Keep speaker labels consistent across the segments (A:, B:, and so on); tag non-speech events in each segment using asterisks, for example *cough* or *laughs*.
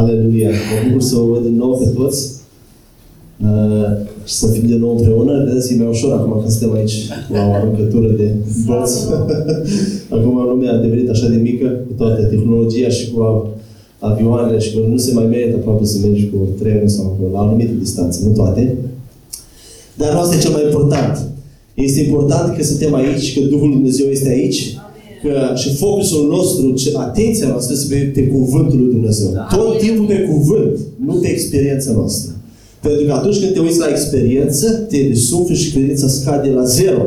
A: Aleluia! Mă bucur să vă văd din nou pe toți uh, și să fim din nou împreună. Vedeți, e mai ușor acum când suntem aici la o aruncătură de bărți. *laughs* acum lumea a devenit așa de mică cu toată tehnologia și cu avioanele și că nu se mai merită aproape să mergi cu trenul sau cu la anumite distanțe, nu toate. Dar nu asta e cel mai important. Este important că suntem aici, că Duhul Dumnezeu este aici că și focusul nostru, atenția noastră să fie pe Cuvântul lui Dumnezeu. Da. Tot timpul pe cuvânt, nu pe experiența noastră. Pentru că atunci când te uiți la experiență, te desufli și credința scade la zero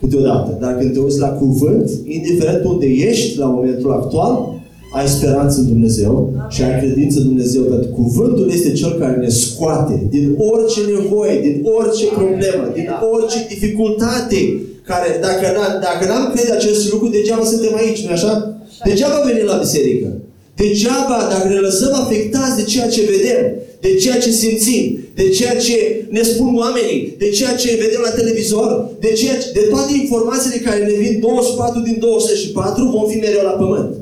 A: câteodată. Dar când te uiți la cuvânt, indiferent unde ești la momentul actual, ai speranță în Dumnezeu și ai credință în Dumnezeu, pentru cuvântul este cel care ne scoate din orice nevoie, din orice problemă, din orice dificultate care, dacă, dacă n-am crede acest lucru, degeaba suntem aici, nu așa? Degeaba venim la biserică. Degeaba, dacă ne lăsăm afectați de ceea ce vedem, de ceea ce simțim, de ceea ce ne spun oamenii, de ceea ce vedem la televizor, de, ceea ce, de toate informațiile care ne vin 24 din 24, vom fi mereu la pământ.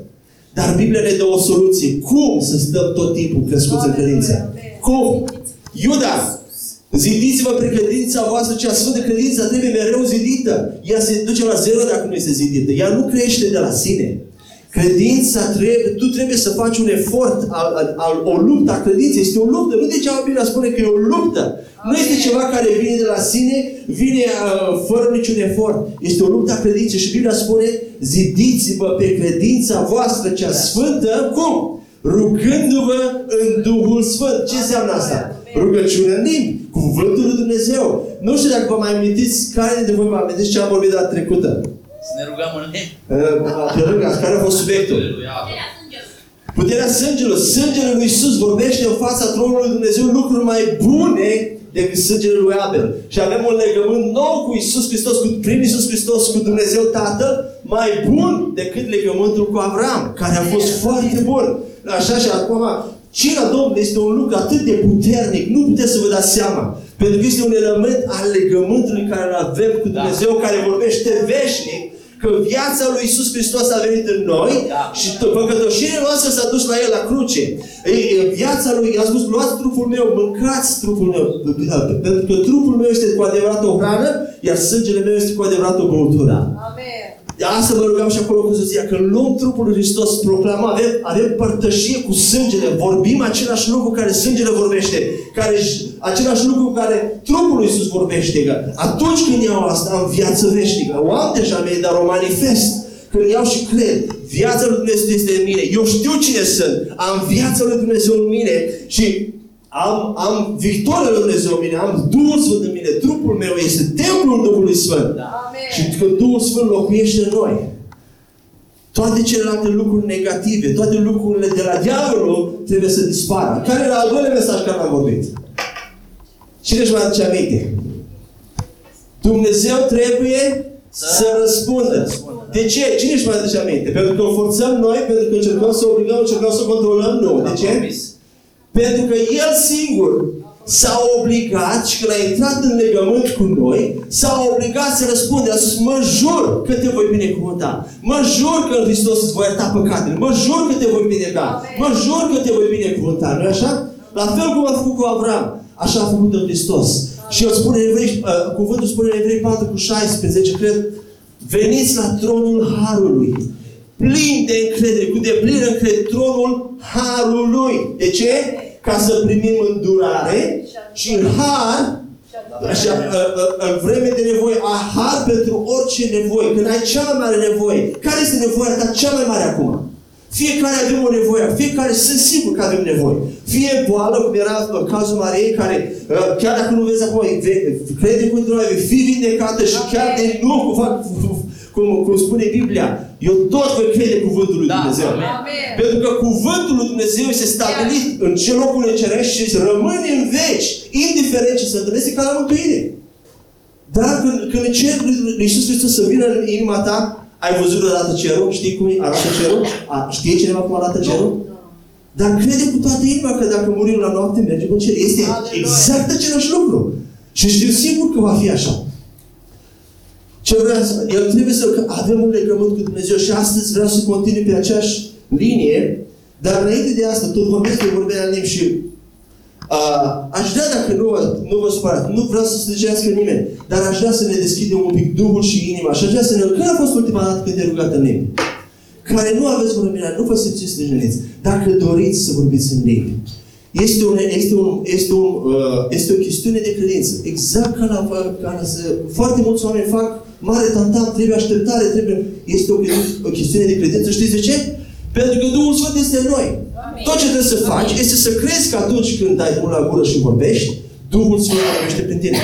A: Dar Biblia ne dă o soluție. Cum să stăm tot timpul crescuți în credință? Cum? Iuda, Zidiți-vă prin credința voastră, cea sfântă credință trebuie mereu zidită. Ea se duce la zero dacă nu este zidită. Ea nu crește de la sine. Credința trebuie, tu trebuie să faci un efort, al, al, al, o luptă a credinței. Este o luptă. Nu degeaba Biblia spune că e o luptă. Nu este ceva care vine de la sine, vine uh, fără niciun efort. Este o luptă a credinței și Biblia spune zidiți-vă pe credința voastră cea sfântă. Cum? Rugându-vă în Duhul Sfânt. Ce înseamnă asta? Rugăciune în limbi. Cuvântul lui Dumnezeu. Nu știu dacă vă mai amintiți care dintre voi vă amintiți ce am vorbit data trecută.
B: Să ne rugăm în limbi.
A: Pe lângă, care a fost subiectul? Puterea sângelui. Sângele lui Iisus vorbește în fața tronului lui Dumnezeu lucruri mai bune decât sângele lui Abel. Și avem un legământ nou cu Iisus Hristos, cu, prin Iisus Hristos, cu Dumnezeu Tatăl, mai bun decât legământul cu Avram, care a fost foarte bun. Așa și acum Cina Domnului este un lucru atât de puternic, nu puteți să vă dați seama. Pentru că este un element al legământului care îl avem cu da. Dumnezeu, da. care vorbește veșnic, că viața lui Isus Hristos a venit în noi da. și păcătoșirea noastră s-a dus la El la cruce. Ei, viața lui, i-a spus, luați trupul meu, mâncați trupul meu, pentru că trupul meu este cu adevărat o hrană, iar sângele meu este cu adevărat o băutură. Amen. De asta mă rugam și acolo cu soția, că luăm trupul lui Hristos, proclamăm, avem, avem părtășie cu sângele, vorbim același lucru care sângele vorbește, care, același lucru care trupul lui Iisus vorbește. Că atunci când iau asta, am viață veșnică. O am deja mie, dar o manifest. Când iau și cred, viața lui Dumnezeu este în mine. Eu știu cine sunt. Am viața lui Dumnezeu în mine și am, am victoria lui Dumnezeu în mine, am Duhul Sfânt în mine, trupul meu este templul Duhului Sfânt. Da. Și că Duhul Sfânt locuiește în noi. Toate celelalte lucruri negative, toate lucrurile de la diavolul trebuie să dispară. Care era al doilea mesaj care am vorbit? Cine își mai aduce aminte? Dumnezeu trebuie să, să răspundă. De ce? Cine își mai aduce aminte? Pentru că o forțăm noi, pentru că încercăm să obligăm, încercăm să controlăm? Nu. De ce? Pentru că El singur s-a obligat și când a intrat în legământ cu noi, s-a obligat să răspunde. A spus, mă jur că te voi binecuvânta. Mă jur că în Hristos îți voi ierta păcatele. Mă jur că te voi binecuvânta. Mă jur că te voi binecuvânta. nu așa? La fel cum a făcut cu Avram, așa a făcut în Hristos. Și el spune în Evrei, uh, cuvântul spune în Evrei 4 cu 16, cred, veniți la tronul Harului, plin de încredere, cu deplină încredere, tronul Harului. De ce? Ca să primim îndurare și în har, așa, în vreme de nevoie, a har pentru orice nevoie. Când ai cea mai mare nevoie, care este nevoia ta cea mai mare acum? Fiecare avem o nevoie, fiecare sunt sigur că avem nevoie. Fie boală, cum era în cazul Mariei, care chiar dacă nu vezi acum, crede cu noi, fi vindecată și chiar de nu, cum, cum spune Biblia, eu tot voi crede cuvântul lui da, Dumnezeu. Amen. Pentru că cuvântul lui Dumnezeu este stabilit în ce locul cerești și rămâne în veci, indiferent ce se întâlnește ca la mântuire. Dar când, când cer lui Iisus Hristos să vină în inima ta, ai văzut odată cerul? Știi cum arată cerul? A, știe cineva cum arată cerul? Dar crede cu toată inima că dacă murim la noapte, mergem în cer. Este exact același lucru. Și știu sigur că va fi așa. Ce vrea să... El trebuie să avem un legământ cu Dumnezeu și astăzi vreau să continui pe aceeași linie Dar înainte de asta, tot vorbesc de vorbirea în limbi și uh, aș vrea, dacă nu, nu vă supărați, nu vreau să slăgească nimeni, dar aș vrea să ne deschidem un pic Duhul și inima și aș vrea să ne... Când a fost ultima dată când te rugat în limbi? Care nu aveți vorbirea, nu vă simțiți stăjeniți. Dacă doriți să vorbiți în limbi, este, un, este, un, este, un, uh, este o chestiune de credință. Exact ca la, ca la foarte mulți oameni fac mare tantam, trebuie așteptare, trebuie... Este o, o chestiune de credință. Știți de ce? Pentru că Duhul Sfânt este în noi. Tot ce trebuie să faci este să crezi că atunci când ai bună la gură și vorbești, Duhul Sfânt vorbește prin tine.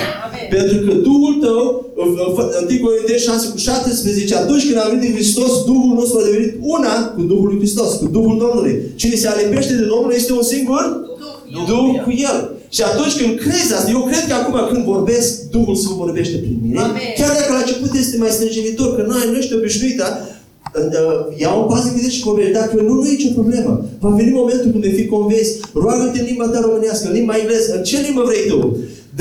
A: Pentru că Duhul tău, în 1 Corinteni 6 cu 17, atunci când a venit de Hristos, Duhul nostru a devenit una cu Duhul lui Hristos, cu Duhul Domnului. Cine se alipește de Domnul este un singur Duh, Duh cu El. Și atunci când crezi asta, eu cred că acum când vorbesc, Duhul Sfânt vorbește prin mine. Amen. Chiar dacă la început este mai strângenitor, că noi nu ești obișnuită, Ia o pază când ești convers. Dacă nu, nu e nicio problemă. Va veni momentul când vei fi convins. Roagă-te în limba ta românească, în limba engleză, în ce limbă vrei tu.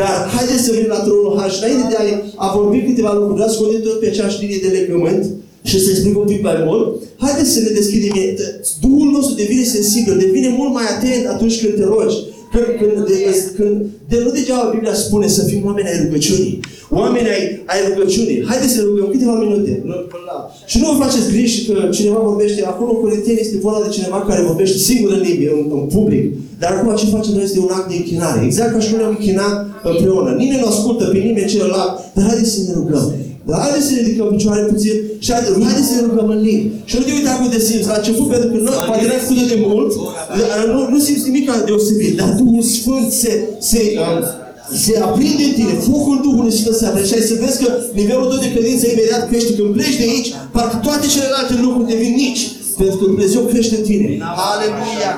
A: Dar haideți să venim la tronul Har și înainte de a, a vorbi câteva lucruri, vreau să tot pe aceeași linie de legământ și să explic un pic mai mult, haideți să ne deschidem. Duhul nostru devine sensibil, devine mult mai atent atunci când te rogi. Când, când, de, când, de nu degeaba Biblia spune să fim oameni ai rugăciunii. Oameni ai, ai rugăciunii. Haideți să rugăm câteva minute. Și nu vă faceți griji că cineva vorbește. Acolo în Corinteni este vorba de cineva care vorbește singur în limbi, în, în public. Dar acum ce facem noi este un act de închinare. Exact ca și noi am închinat împreună. Nimeni nu ascultă pe nimeni celălalt. Dar haideți să ne rugăm. Dar haideți să ne ridicăm picioare puțin și haideți să ne rugăm în limbi. Și nu te uita cum te simți la început, pentru că noi, poate n-ai făcut de mult, nu, nu simți nimic deosebit, dar Duhul Sfânt se, se, um, se aprinde în tine, focul Duhului Sfânt se aprinde și ai să vezi că nivelul tău de credință imediat crește. Când pleci de aici, parcă toate celelalte lucruri devin nici. pentru Dumnezeu crește în tine. Aleluia!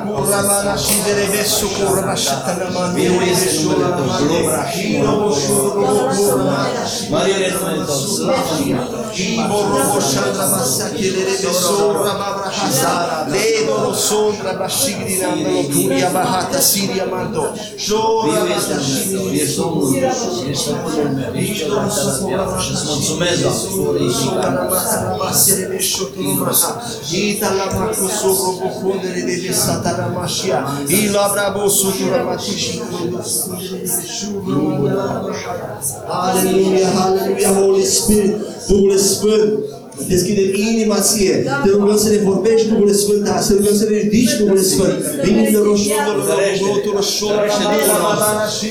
B: Biruiește numele Tău, gloria și Mărire numele Tău, slavă Tine! Mulțumesc, Doamne! Ești
A: Ita la macu sopro bocondere deve satana mashia. Ila brabo sutura matishi. Hallelujah, hallelujah, Holy Spirit, Duhul Sfânt. Deschidem inima ție. Te rugăm să ne vorbești Duhul Sfânt, da, să rugăm să ne ridici Duhul Sfânt. Inimile roșoară, rotul roșoară,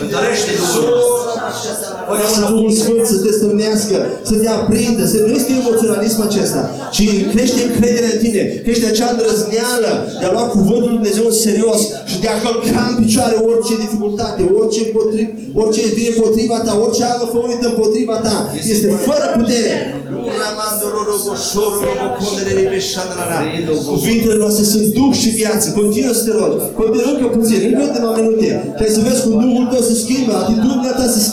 B: Întărește Duhul
A: Să Duhul Sfânt să te stârnească, să te aprindă, să nu este emoționalism acesta, ci crește încrederea în tine, crește acea îndrăzneală de a lua cuvântul Lui Dumnezeu în serios și de a călca în picioare orice dificultate, orice, potriv, orice vine împotriva ta, orice altă făurită împotriva ta, este fără putere. Cuvintele noastre sunt duh și viață. Continuă să te rogi. Continuă încă puțin, încă câteva minute. Trebuie să vezi cum Duhul tău se schimbă, atitudinea ta se schimbă,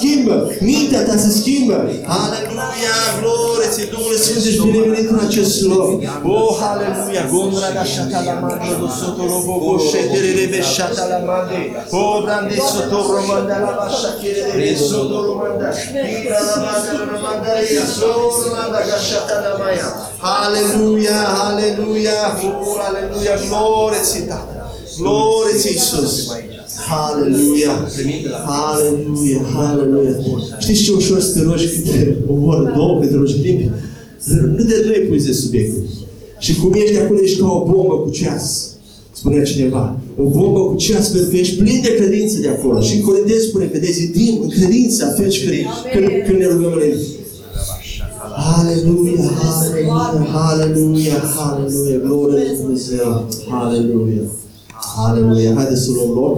A: mintea ta se schimbă. Aleluia, glorie ție, Duhul Sfânt, ești binevenit în acest loc. Oh, aleluia, gondra da șata la mandă, do soto robo, o șetere rebe șata la mandă. Oh, brande soto romanda la bașa, chere rebe soto romanda. Ira la mandă, la romanda, ia soto romanda, gashata la maia. Aleluia, aleluia, oh, aleluia, glorie ție, Tată. Glorie ție, Iisus. Haleluia! Haleluia! Haleluia! Știți ce ușor să te rogi câte o oră, două, câte te rogi timp? Nu de nu epuizezi subiectul. Și cum ești de acolo, ești ca o bombă cu ceas. Spunea cineva. O bombă cu ceas, pentru că ești plin de credință de acolo. Și în Corinteni spune că dezidim în credință atunci când, când, când ne rugăm la El. Haleluia, haleluia, haleluia, haleluia, glorie lui Dumnezeu, haleluia, haleluia. Haideți să luăm loc.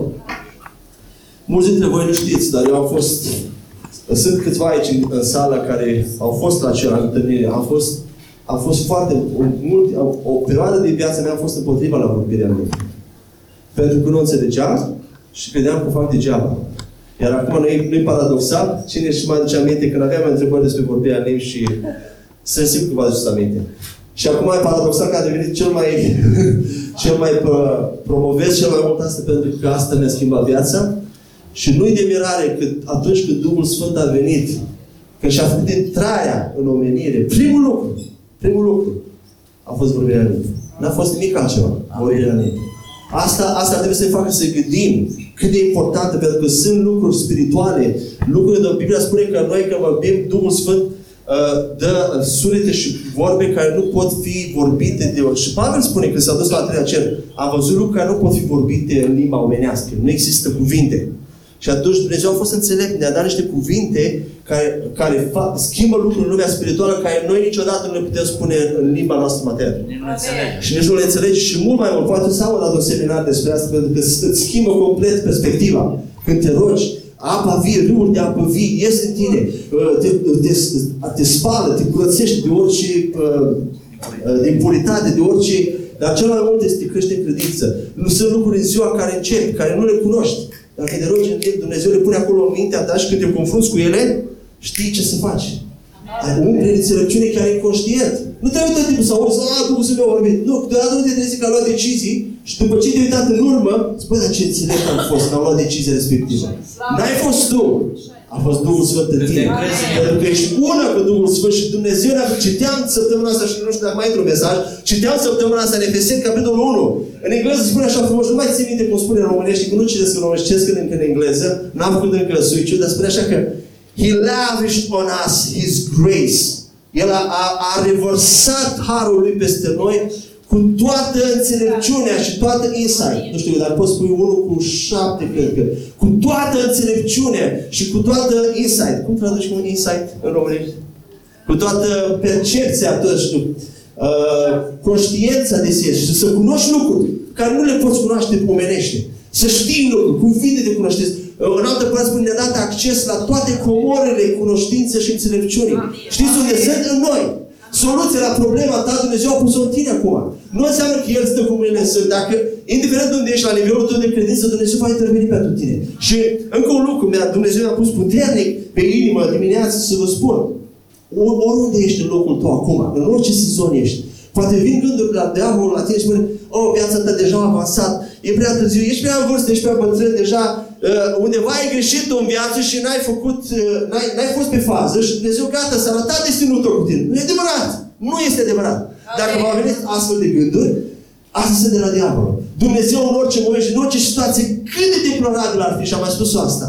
A: Mulți dintre voi nu știți, dar eu am fost, sunt câțiva aici în, în sală care au fost la acea întâlnire. Am fost, am fost foarte, mult, o, o perioadă din viața mea am fost împotriva la vorbirea lui. Pentru că nu înțelegeam și credeam că fac degeaba. Iar acum nu e, nu e paradoxal, cine își mai aduce aminte când aveam întrebări despre vorbirea în limbi și sunt sigur că vă aduceți aminte. Și acum e paradoxal că a devenit cel mai, *laughs* cel mai promovez cel mai mult asta pentru că asta ne-a schimbat viața. Și nu-i de mirare că atunci când Duhul Sfânt a venit, că și-a făcut intrarea în omenire, primul lucru, primul lucru a fost vorbirea lui. N-a fost nimic altceva, vorbirea lui. Asta, asta trebuie să ne facă să gândim cât de importantă, pentru că sunt lucruri spirituale, lucruri de Biblia spune că noi când vorbim, Duhul Sfânt uh, dă sunete și vorbe care nu pot fi vorbite de ori. Și Pavel spune că s-a dus la treia cer. A văzut lucruri care nu pot fi vorbite în limba omenească. Nu există cuvinte. Și atunci Dumnezeu a fost înțelept, ne-a dat niște cuvinte care, care fac, schimbă lucruri în lumea spirituală care noi niciodată nu le putem spune în limba noastră maternă. Și nici nu le înțelegi și mult mai mult. Poate să am dat un seminar despre asta, pentru că îți schimbă complet perspectiva. Când te rogi, apa vie, râul de apă vie, ies în tine, uh, te, te, te spală, te curățește de orice uh, uh, de impuritate, de orice... Dar cel mai mult este crește în credință. Nu sunt lucruri în ziua care încep, care nu le cunoști. Dacă te rogi în timp, Dumnezeu le pune acolo în mintea ta și când te confrunți cu ele, știi ce să faci. Ai umple de înțelepciune chiar inconștient. Nu trebuie tot timpul să auzi, a, Duhul Sfânt mi-a vorbit. Nu, deodată nu te trezi că a luat decizii și după ce te-ai uitat în urmă, spui, dar ce înțelept am fost că am luat decizia respectivă. N-ai fost tu. A fost Duhul Sfânt în tine. Pentru că ești una cu Duhul Sfânt și Dumnezeu ne Citeam săptămâna asta și nu știu dacă mai într-un mesaj, citeam săptămâna asta în Efeseni, capitolul 1. În engleză spune așa frumos, nu mai țin minte cum spune în românește, că nu citesc în românește, citesc încă în engleză, n-am făcut încă switch dar spune așa că He lavished on us His grace. El a, a, a revărsat harul lui peste noi cu toată înțelepciunea și toată insight. Nu știu, dar poți spui unul cu șapte, cred că. Cu toată înțelepciunea și cu toată insight. Cum traduci cu insight în românește? Cu toată percepția, tot știu, uh, conștiința de sine și să cunoști lucruri care nu le poți cunoaște omenește. Să știi lucruri, cuvinte de cunoștință. În altă parte spune, ne-a dat acces la toate comorele cunoștință și înțelepciunii. Știți unde sunt? În noi. Soluția la problema ta, Dumnezeu a pus-o în tine acum. Nu înseamnă că El stă cu mâinile în Dacă, indiferent de unde ești la nivelul tău de credință, Dumnezeu va interveni pentru tine. Și încă un lucru, mi-a, Dumnezeu mi-a pus puternic pe inimă dimineața să vă spun. Oriunde ești în locul tău acum, în orice sezon ești, Poate vin gânduri la diavolul la tine și spune, oh, viața ta deja a avansat, e prea târziu, ești prea în vârstă, ești prea bătrân, deja uh, undeva ai greșit în viață și n-ai făcut, uh, n-ai, n-ai fost pe fază și Dumnezeu gata, s-a arătat destinul tău cu tine. Nu e adevărat. Nu este adevărat. Dacă va veni astfel de gânduri, asta sunt de la diavol. Dumnezeu în orice moment și în orice situație, cât de deplorabil ar fi, și am mai spus asta,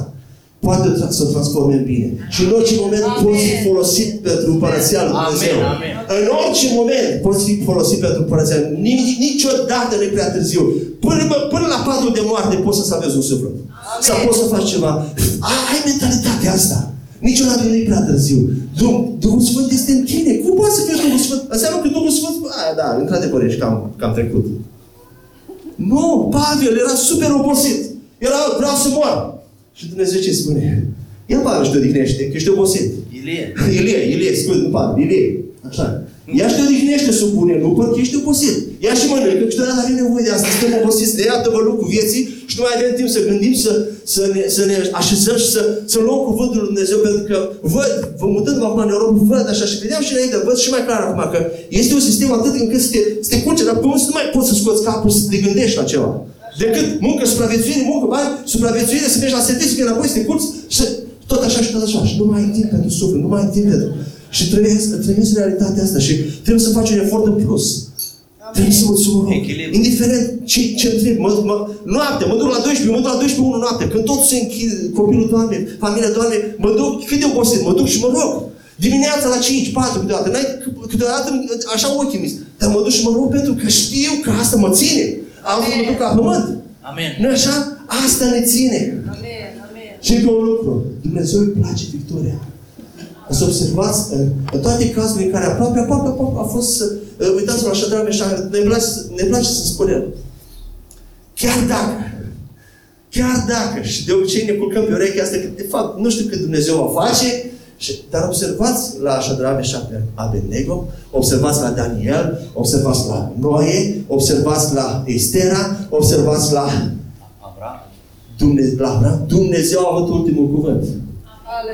A: poate să transforme în bine. Și în orice moment Amen. poți fi folosit pentru Împărăția Lui Dumnezeu. Amen. Amen. În orice moment poți fi folosit pentru Împărăția Lui Niciodată nu e prea târziu. Până, până la patul de moarte poți să salvezi un suflet. Amen. Sau poți să faci ceva. Ai mentalitatea asta. Niciodată nu e prea târziu. Duhul Sfânt este în tine. Cum poate să fie Duhul Sfânt? Înseamnă că Duhul Sfânt... Aia, da, într-adevăr ești cam, cam trecut. Nu, Pavel era super obosit. Era, vreau să mor. Și Dumnezeu ce spune? Ia Pavel și te odihnește, că ești obosit.
B: Ilie. *laughs*
A: Ilie, Ilie, scuze, nu Pavel, Ilie. Așa. Ia și te odihnește sub bune lucruri, că ești obosit. Ia și mănâncă, că câteodată avem nevoie de asta. Suntem obosiți de iată cu vieții și nu mai avem timp să gândim, să, să, ne, să ne așezăm și să, să luăm cuvântul Lui Dumnezeu, pentru că văd, vă mutându-mă acum în Europa, văd așa și vedeam și înainte, văd și mai clar acum că este un sistem atât încât să te, să te culce, dar pe nu mai poți să scoți capul să te gândești la ceva. Decât muncă, supraviețuire, muncă, bani, supraviețuire, să mergi la serviciu, că înapoi să te curți și tot așa și tot așa. Și nu mai ai timp pentru suflet, nu mai ai timp pentru... Și trăiesc, trăiesc realitatea asta și trebuie să faci un efort în plus. Trebuie să mă sumă Indiferent ce, ce întreb, mă, mă, noapte, mă duc la 12, mă duc la 12 1 noapte. Când tot se închid, copilul doarme, familia doarme, mă duc, cât de obosit, mă duc și mă rog. Dimineața la 5, 4 câteodată, câteodată așa ochii mi Dar mă duc și mă rog pentru că știu că asta mă ține. Alții mă duc la pământ.
B: Amen.
A: nu așa? Asta ne ține. Amen. Amen. Și încă un lucru. Dumnezeu îi place victoria. Să observați, în toate cazurile în care aproape, aproape, aproape a fost să... Uitați-vă la Șadram așa, ne place, ne place să spunem. Chiar dacă, chiar dacă, și de obicei ne culcăm pe urechea asta, că de fapt nu știu cât Dumnezeu va face, dar observați la Shadrach, și Abednego, observați la Daniel, observați la Noe, observați la Estera, observați la Dumnezeu, la Abraham. Dumnezeu a avut ultimul cuvânt.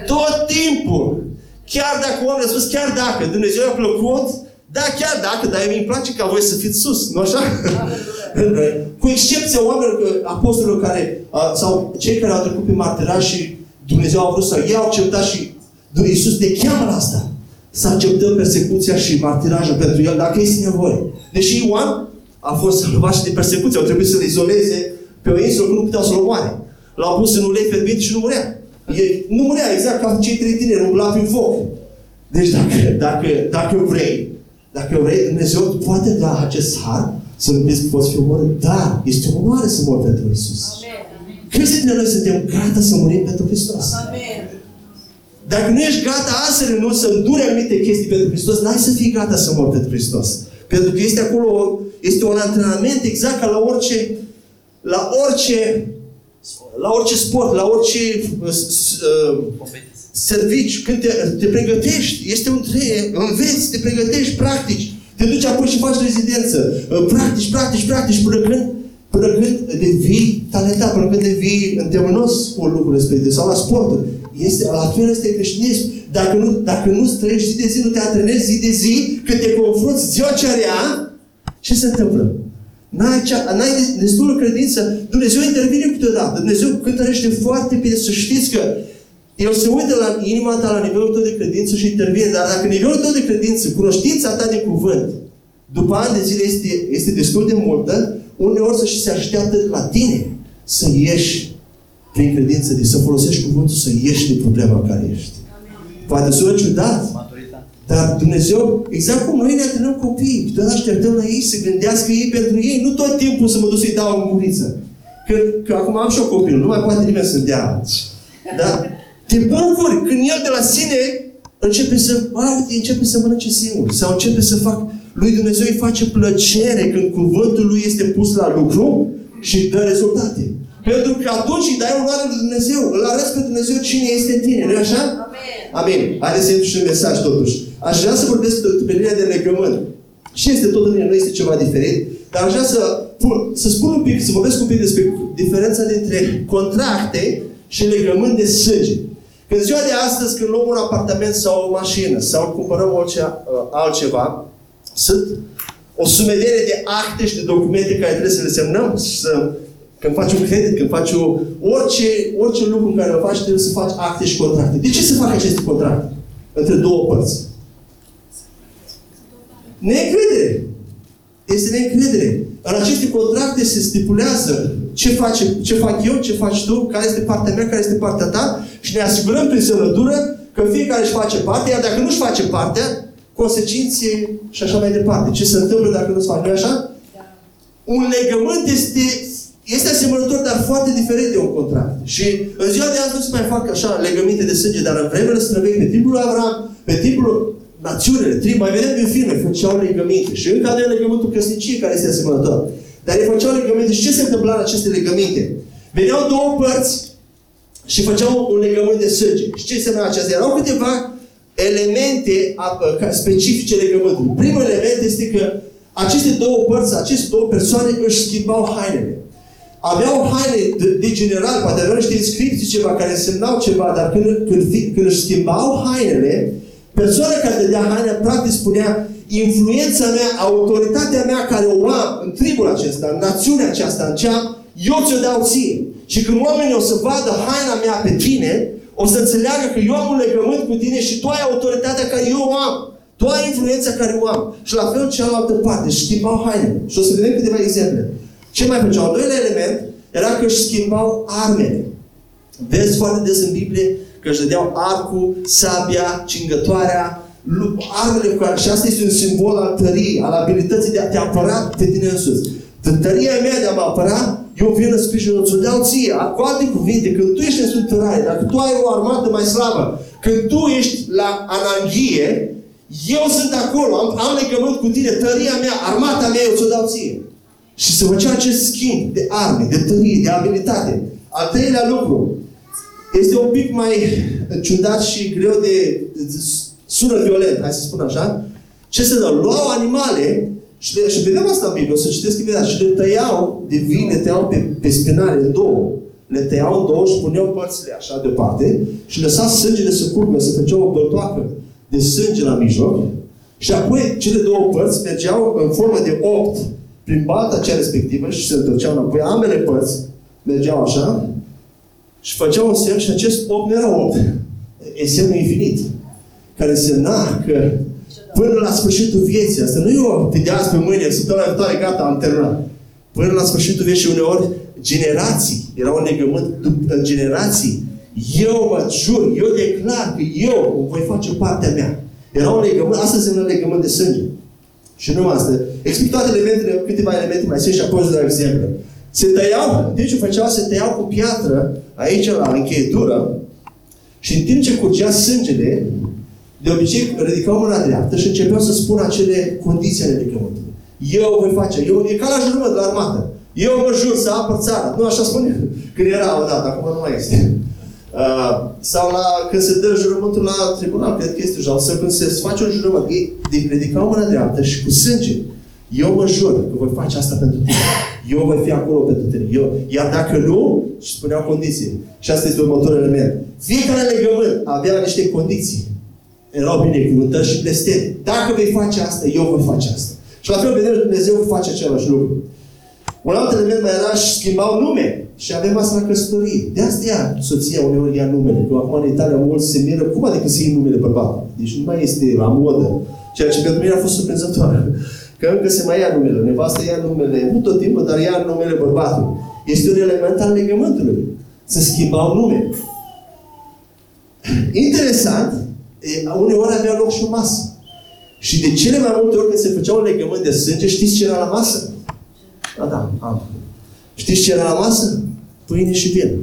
A: Tot timpul. Chiar dacă oamenii au spus, chiar dacă Dumnezeu a plăcut, da, chiar dacă, dar mi-mi place ca voi să fiți sus, nu așa? *laughs* Cu excepția oamenilor, apostolilor care, sau cei care au trecut pe martiraj și Dumnezeu a vrut să iau acceptat și Iisus ne cheamă la asta. Să acceptăm persecuția și martirajul pentru El, dacă este nevoie. Deși Ioan a fost salvat și de persecuție. Au trebuit să-l izoleze pe o insulă, că nu puteau să-l omoare. L-au pus în ulei fierbinte și nu murea. E, nu murea exact ca cei trei tineri, umbla prin foc. Deci dacă, dacă, dacă vrei, dacă vrei, Dumnezeu poate da acest har să vezi că poți fi omorât. Da, este o onoare să mor pentru Isus. Câți dintre noi suntem gata să murim pentru Hristos?
C: Amen.
A: Dacă nu ești gata azi să renunți, să îndure anumite chestii pentru Hristos, n-ai să fii gata să mori pentru Hristos. Pentru că este acolo, este un antrenament exact ca la orice, la orice, la orice sport, la orice uh, s- uh, servici, când te, te pregătești, este un tre, înveți, te pregătești, practici, te duci apoi și faci rezidență, Uh, practici, practici, practici, până când, până când devii talentat, până când devii întemânos cu lucrul respectiv, sau la sporturi. Este, la fel este creștinism. Dacă nu, dacă nu trăiești zi de zi, nu te antrenezi zi de zi, când te confrunți ziua ce rea, ce se întâmplă? N-ai, cea, n-ai destulă credință, Dumnezeu intervine câteodată. Dumnezeu cântărește foarte bine să știți că El se uită la inima ta, la nivelul tău de credință și intervine. Dar dacă nivelul tău de credință, cunoștința ta de cuvânt, după ani de zile este, este destul de multă, uneori să și se așteaptă la tine să ieși prin credință, de să folosești cuvântul să ieși din problema în care ești. Poate sună ciudat,
B: Maturitate.
A: dar Dumnezeu, exact cum noi ne antrenăm copiii, tot așteptăm la ei să gândească ei pentru ei, nu tot timpul să mă duc să-i dau în guriță. Că, că acum am și o copil, nu mai poate nimeni să-mi dea. Dar te bucuri când el de la sine începe să, a, uite, începe să mănânce singur. Sau începe să fac, lui Dumnezeu îi face plăcere când cuvântul lui este pus la lucru și dă rezultate. Pentru că atunci îi dai onoare lui Dumnezeu, îl arăți pe Dumnezeu cine este în tine, nu așa?
C: Amen.
A: Amin. Haideți să intru și un mesaj totuși. Aș vrea să vorbesc pe linia de legământ. Și este tot în ea, nu este ceva diferit. Dar aș vrea să, pun, să spun un pic, să vorbesc un pic despre diferența dintre contracte și legământ de sânge. Că în ziua de astăzi, când luăm un apartament sau o mașină sau cumpărăm orice uh, altceva, sunt o sumedenie de acte și de documente care trebuie să le semnăm și să când faci un credit, când faci o, orice, orice lucru care îl faci, trebuie să faci acte și contracte. De ce se fac aceste contracte? Între două părți. Neîncredere. Este neîncredere. În aceste contracte se stipulează ce, face, ce fac eu, ce faci tu, care este partea mea, care este partea ta și ne asigurăm prin semnătură că fiecare își face parte, iar dacă nu-și face partea, consecințe și așa mai departe. Ce se întâmplă dacă nu-ți faci? nu așa? Un legământ este, este asemănător, dar foarte diferit de un contract. Și în ziua de azi nu se mai fac așa legăminte de sânge, dar în vremele străvechi, pe timpul lui Avram, pe timpul națiunile, trib, mai vedem din filme, făceau legăminte. Și încă avem legământul căsniciei care este asemănător. Dar ei făceau legăminte. Și ce se întâmpla în aceste legăminte? Veneau două părți și făceau un legământ de sânge. Și ce înseamnă acestea? Erau câteva elemente a- ca- specifice legământului. Primul element este că aceste două părți, aceste două persoane își schimbau hainele. Aveau haine de, de general, poate aveau niște inscripții ceva care însemnau ceva, dar când, când, fi- când își schimbau hainele, persoana care dădea haine, practic spunea, influența mea, autoritatea mea care o am în tribul acesta, în națiunea aceasta, în cea, eu ți-o dau ție. Și când oamenii o să vadă haina mea pe tine, o să înțeleagă că eu am un legământ cu tine și tu ai autoritatea care eu o am. Tu ai influența care o am. Și la fel cealaltă parte, își schimbau hainele. Și o să vedem câteva exemple. Ce mai făceau? Al doilea element era că își schimbau armele. Vezi foarte des în Biblie că își dădeau arcul, sabia, cingătoarea, lu- armele cu care, și asta este un simbol al tăriei, al abilității de a te apăra pe tine însuți. În tăria mea de a mă apăra, eu vin în sprijinul, ți-o dau ție. Cu alte cuvinte, când tu ești în strântărare, dacă tu ai o armată mai slabă, când tu ești la ananghie, eu sunt acolo, am, am legământ cu tine, tăria mea, armata mea, eu ți-o dau ție. Și să făcea acest schimb de arme, de tărie, de abilitate. Al treilea lucru, este un pic mai ciudat și greu de, de sună violent, hai să spun așa. Ce se dă? Luau animale și, le, și vedem asta în Biblie, o să citesc imediat, și le tăiau de vii, le tăiau pe, pe spinare în două. Le tăiau în două și puneau părțile așa deoparte și lăsa sângele să curgă, să făceau o băltoacă de sânge la mijloc și apoi cele două părți mergeau în formă de opt prin balta cea respectivă și se întorceau înapoi. Ambele părți mergeau așa și făceau un semn și acest 8 nu era 8. E semnul infinit. Care însemna că Până la sfârșitul vieții. Asta nu e o de azi pe mâine, săptămâna viitoare, gata, am terminat. Până la sfârșitul vieții uneori, generații, era un legământ în generații. Eu mă jur, eu declar că eu voi face partea mea. Era un legământ, asta înseamnă legământ de sânge. Și nu asta. Explic toate elementele, câteva elemente mai sunt și apoi îți dau exemple. Se tăiau, deci ce făceau? Se tăiau cu piatră aici la încheietură și în timp ce curgea sângele, de obicei ridicau mâna dreaptă și începeau să spună acele condiții ale legământului. Eu voi face, eu, e ca la jurământ la armată. Eu mă jur să apăr țara. Nu așa spune *laughs* când era odată, acum nu mai este. *laughs* Uh, sau la, când se dă jurământul la tribunal, cred că este deja, sau când se face un jurământ, ei ridicau mâna dreaptă și cu sânge. Eu mă jur că voi face asta pentru tine. Eu voi fi acolo pentru tine. Eu, iar dacă nu, și spuneau condiții. Și asta este următorul element. Fiecare legământ avea niște condiții. Erau binecuvântări și blesteme. Dacă vei face asta, eu voi face asta. Și la fel vedem Dumnezeu face același lucru. Un alt element mai era și schimbau nume. Și avem asta la căsătorie. De asta ia soția uneori ia numele. Că acum în Italia mulți se miră. Cum adică să iei numele bărbatului? Deci nu mai este la modă. Ceea ce pentru mine a fost surprinzător. Că încă se mai ia numele. Nevastă ia numele, nu tot timpul, dar ia numele bărbatului. Este un element al legământului. Să schimbau nume. Interesant, uneori avea loc și o masă. Și de cele mai multe ori când se făcea un legământ de sânge, știți ce era la masă? Da, da, am. Știți ce era la masă? Pâine și vin.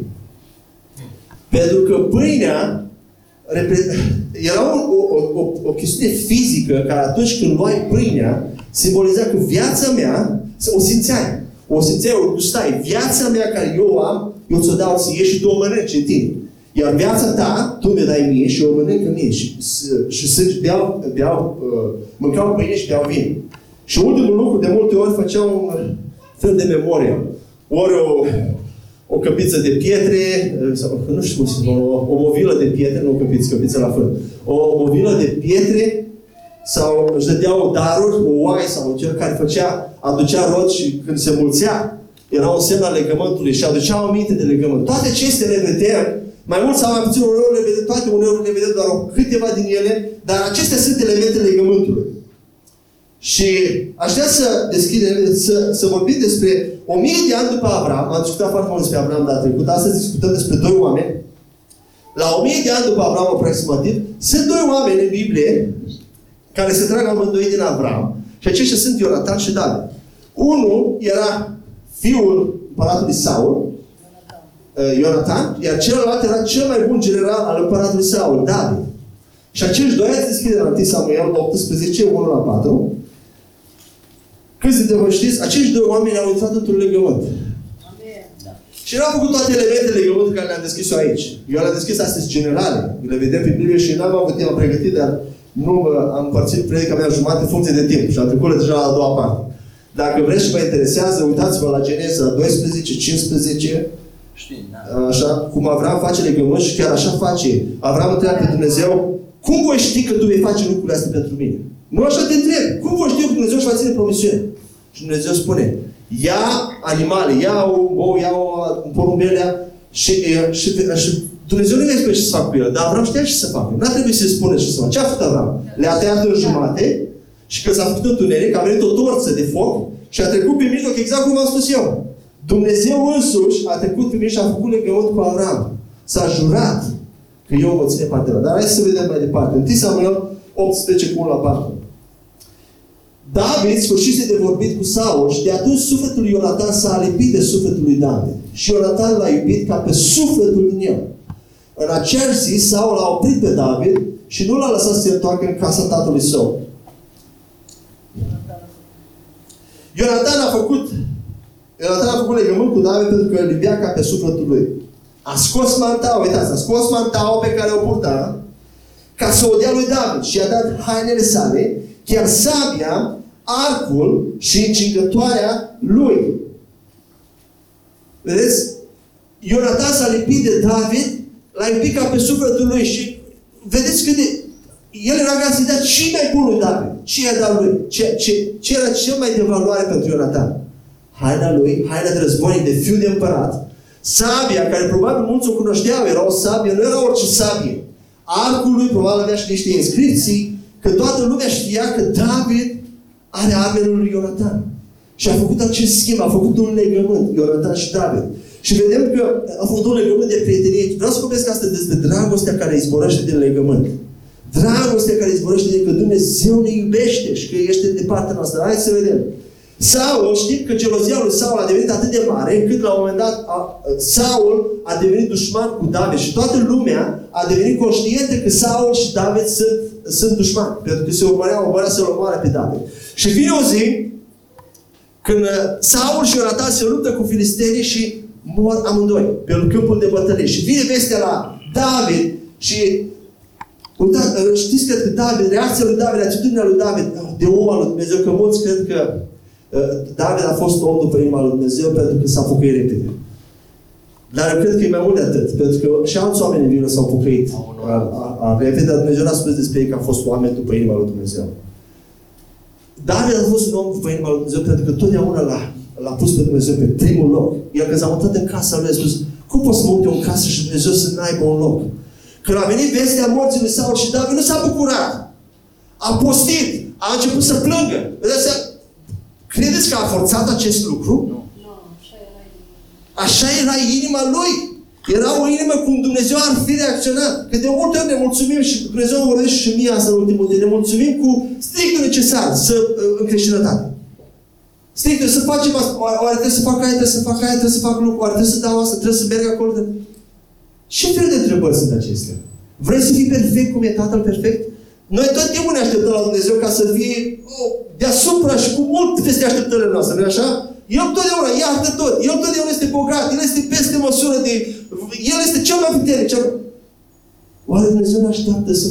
A: Pentru că pâinea era o, o, o, o chestiune fizică care atunci când luai pâinea, simboliza că viața mea, o simțeai. O simțeai, o gustai. Viața mea care eu am, eu ți-o dau ție și tu o mănânci în tine. Iar viața ta, tu mi dai mie și o mănânc în mine. Și, și să beau, beau, uh, mâncau pâine și beau vin. Și ultimul lucru, de multe ori făceau un fel de memorie. Ori o, o căpiță de pietre, uh, sau, nu știu cum se spune, o, o movilă de pietre, nu o căpiță, căpiță la fân. O movilă de pietre sau își dădeau daruri, o oaie sau cel care făcea, aducea rod și când se mulțea, era un semn al legământului și aduceau aminte de legământ. Toate acestea le vedem, mai mult sau mai puțin, uneori le vedem, toate uneori le vedem doar câteva din ele, dar acestea sunt elemente legământului. Și aș vrea să deschidem, să, să vorbim despre o mie de ani după Avram, am discutat foarte mult despre Avram data trecută, astăzi discutăm despre doi oameni. La o mie de ani după Avram aproximativ, sunt doi oameni în Biblie care se trag amândoi din Avram și aceștia sunt Ionatan și David. Unul era fiul împăratului Saul, uh, Ionatan, iar celălalt era cel mai bun general al împăratului Saul, David. Și acești doi ați deschide la 1 Samuel 18, 1 la 4. Câți dintre vă știți, acești doi oameni au intrat într-un legământ. Și n-am făcut toate elementele legământului care le-am deschis eu aici. Eu le-am deschis astăzi generale. Le vedem pe Biblie și n-am avut timp pregătit, dar nu am împărțit predica mea jumătate în funcție de timp și am trecut deja la a doua parte. Dacă vreți și vă interesează, uitați-vă la Geneza 12, 15, Știi, da. Așa, cum Avram face legământ și chiar așa face. Avram întreabă pe Dumnezeu, cum voi ști că tu vei face lucrurile astea pentru mine? Nu așa te întreb. Cum voi ști că Dumnezeu își va ține promisiune? Și Dumnezeu spune, ia animale, ia un bou, ia un porumbelea și, și, și Dumnezeu nu ne spune ce să facă cu el, dar Avram știa ce să facă. Nu a trebuit să-i spune ce să facă. Ce a făcut Avram? Le-a tăiat în jumate și când s-a făcut întuneric, a venit o torță de foc și a trecut pe mijloc exact cum am spus eu. Dumnezeu însuși a trecut pe mijloc și a făcut legământ cu Avram. S-a jurat că eu mă ține partea Dar hai să vedem mai departe. 1 Samuel 18 cu 1 la 4. David sfârșise de vorbit cu Saul și de atunci sufletul lui Ionatan s-a alipit de sufletul lui David. Și Ionatan l-a iubit ca pe sufletul din el. În acea zi, Saul a oprit pe David și nu l-a lăsat să se întoarcă în casa tatălui său. Ionatan a făcut Ionatan a făcut legământ cu David pentru că îl iubea ca pe sufletul lui. A scos mantaua, uitați, a scos mantaua pe care o purta ca să o dea lui David și i-a dat hainele sale, chiar sabia, arcul și încingătoarea lui. Vedeți? Ionatan s-a lipit de David l-a iubit ca pe sufletul lui și vedeți cât de... El era gata să dea și mai bun lui David. Ce i-a dat lui? Ce, ce, ce era cel mai de valoare pentru Ionatan? Haina lui, haina de războinic, de fiu de împărat. Sabia, care probabil mulți o cunoșteau, era o sabie, nu era orice sabie. Arcul lui probabil avea și niște inscripții că toată lumea știa că David are armele lui Ionatan. Și a făcut acest schimb, a făcut un legământ, Ionatan și David. Și vedem că a făcut un legământ de prietenie. Vreau să vorbesc astăzi despre dragostea care izvorăște din legământ. Dragostea care izvorăște de că Dumnezeu ne iubește și că ește de partea noastră. Hai să vedem. Saul, știm că gelozia lui Saul a devenit atât de mare, încât la un moment dat a, Saul a devenit dușman cu David și toată lumea a devenit conștientă că Saul și David sunt, sunt dușmani, pentru că se urmărea, urmărea să-l omoare pe David. Și vine o zi când uh, Saul și Ionatan se luptă cu filistenii și mor amândoi pe câmpul de bătălie. Și vine vestea la David și Uitați, uh, știți că David, reacția lui David, atitudinea lui David, de om al lui Dumnezeu, că mulți cred că Uh, David a fost om după inima lui Dumnezeu pentru că s-a pocăit repede. Dar eu cred că e mai mult de atât, pentru că și alți oameni în Biblie s-au pocăit repede, dar Dumnezeu n-a spus despre ei că a fost oameni după inima lui Dumnezeu. David a fost un om după inima lui Dumnezeu pentru că totdeauna l-a, l-a pus pe Dumnezeu pe primul loc. El când s-a mutat în casa lui a spus, cum pot să mă uit în casă și Dumnezeu să n-aibă un loc? Când a venit vestea morții lui Saul și David nu s-a bucurat. A postit. A început să plângă. Vedeți, Credeți că a forțat acest lucru? Nu. Așa era inima lui. Era o inimă cum Dumnezeu ar fi reacționat. Că de multe ori ne mulțumim și Dumnezeu vorbește și mie asta în ultimul de ne mulțumim cu strictul necesar să, în creștinătate. Strictul, să facem asta. Oare trebuie să fac aia, trebuie să fac aia, trebuie să fac lucru, oare trebuie să dau asta, trebuie să merg acolo. Ce fel de întrebări sunt acestea? Vrei să fii perfect cum e Tatăl perfect? Noi tot timpul ne așteptăm la Dumnezeu ca să fie oh, deasupra și cu mult peste așteptările noastre, nu așa? El totdeauna iartă tot. El totdeauna este bogat. El este peste măsură de... El este cel mai puternic. Cel... Oare Dumnezeu ne așteaptă să,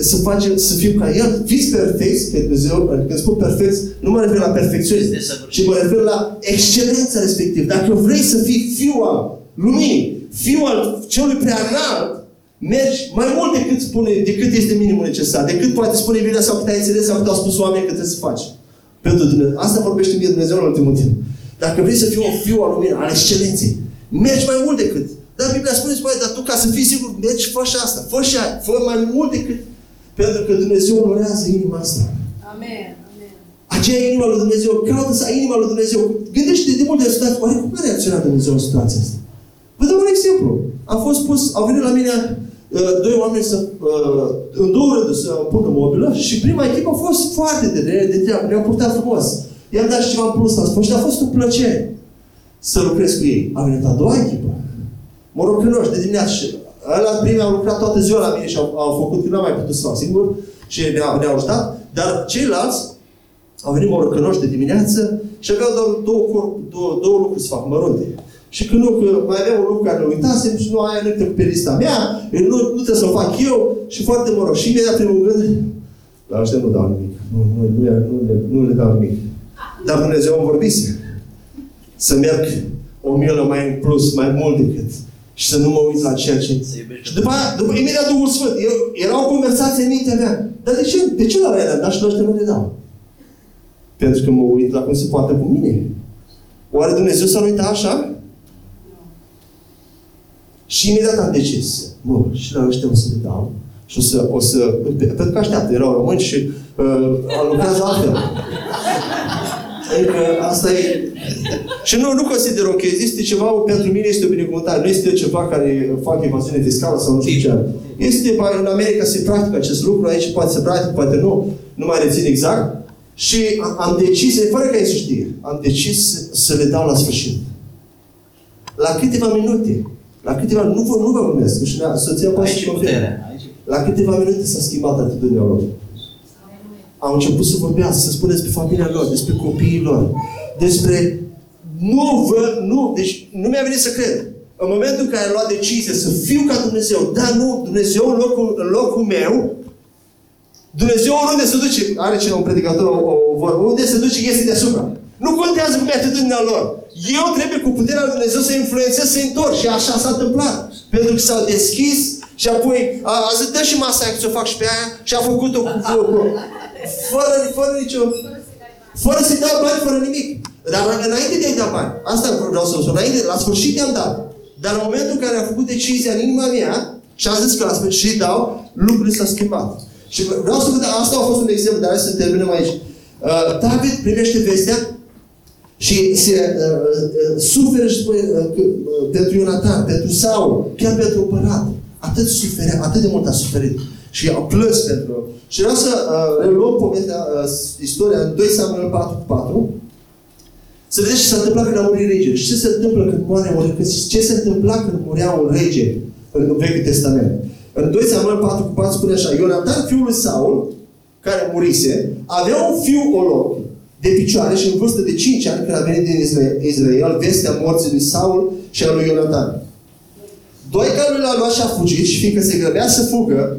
A: să facem, să fim ca El? Fiți perfecți, că Dumnezeu, adică când spun perfecți, nu mă refer la perfecțiune, ci mă refer la excelența respectivă. Dacă vrei să fii fiul al luminii, fiul al celui prea înalt, mergi mai mult decât, spune, decât este minimul necesar, decât poate spune Biblia sau cât ai înțeles sau cât au spus oamenii că trebuie să faci. Pentru Dumnezeu. Asta vorbește mie Dumnezeu în ultimul timp. Dacă vrei să fii un fiu al luminii, al excelenței, mergi mai mult decât. Dar Biblia spune, spune, dar tu ca să fii sigur, mergi, fă și asta, fă și aia, fă mai mult decât. Pentru că Dumnezeu onorează inima asta.
C: Amen. Amen.
A: Aceea e inima lui Dumnezeu. Caută să ai inima lui Dumnezeu. Gândește de multe situații. Oare cum a reacționat Dumnezeu în situația asta? Vă dau un exemplu. A fost pus, au venit la mine Uh, doi oameni să, uh, în două rânduri să pună mobilă și prima echipă a fost foarte de, de, de treabă, ne-au purtat frumos. I-am dat și ceva în plus la spus și a fost o plăcere să lucrez cu ei. A venit a doua echipă. Morocănoși de dimineață și ăla prima au lucrat toată ziua la mine și au, au făcut, că n-am mai putut să fac singur și ne-au, ne ajutat, dar ceilalți au venit morocănoși de dimineață și aveau doar două, două, două lucruri să fac mărunte. Și când nu, că mai avea un lucru care nu uitasem și nu aia nu pe lista mea, nu, nu trebuie să o fac eu și foarte mă rog. Și imediat primul gând, la ăștia nu dau nimic. Nu, nu, nu, nu, le, nu le dau nimic. Dar Dumnezeu îmi vorbise. Să merg o milă mai în plus, mai mult decât. Și să nu mă uit la ceea ce... Și după aia, după, imediat Duhul Sfânt, eu, era o conversație în mintea mea. Dar de ce, de ce la aia dar și la ăștia nu le dau? Pentru că mă uit la cum se poate cu mine. Oare Dumnezeu s-a uitat așa? Și imediat am decis. Bă, și la ăștia o să le dau. Și o să, o să, pentru că așteaptă, erau români și uh, lucrează altfel. Adică asta e... Și nu, nu consider ok. Este ceva, pentru mine este o binecuvântare. Nu este ceva care fac evaziune fiscală sau nu știu ce. Este, în America se practică acest lucru, aici poate să practică, poate nu, nu mai rețin exact. Și am decis, fără ca ei să știe, am decis să le dau la sfârșit. La câteva minute. La câteva, nu vă, nu vă urmesc, și soția poate să La câteva minute s-a schimbat atitudinea lor. Au început să vorbească, să spună despre familia lor, despre copiii lor, despre... Nu vă, nu, deci nu mi-a venit să cred. În momentul în care am luat decizie să fiu ca Dumnezeu, dar nu, Dumnezeu în locul, în locul meu, Dumnezeu oriunde se duce, are cineva un predicator o, o vorbă, unde se duce, este deasupra. Nu contează cum e atitudinea lor. Eu trebuie cu puterea lui Dumnezeu să influențez, să întorc. Și așa s-a întâmplat. Pentru că s-au deschis și apoi a, a zis, dă și masa aia că ți-o fac și pe aia și a făcut-o cu, cu, cu fără, fără nicio... Fără să-i dau bani, fără nimic. Dar înainte de a-i da bani, asta vreau să spun, înainte, la sfârșit i-am dat. Dar în momentul în care a făcut decizia în inima mea și a zis că la sfârșit dau, lucrurile s-au schimbat. Și vreau să vă dau, asta a fost un exemplu, dar hai să terminăm aici. Uh, David primește vestea și se uh, uh, suferă și spune uh, că, uh, pentru Ionatan, pentru Saul, chiar pentru împărat. Atât suferea, atât de mult a suferit. Și au plâns pentru... Și vreau să uh, reluăm povestea, uh, istoria în 2 Samuel 4 cu 4. Să vedeți ce s-a întâmplat când a murit regele. Și ce se întâmplă când moare un rege. Ce se întâmpla când murea un rege în Vechiul Testament. În 2 Samuel 4 cu 4 spune așa. Ionatan, fiul lui Saul, care murise, avea un fiu olog de picioare și în vârstă de 5 ani, când a venit din Israel, vestea morții lui Saul și a lui Ionatan. Doi care lui l-a luat și a fugit și fiindcă se grăbea să fugă,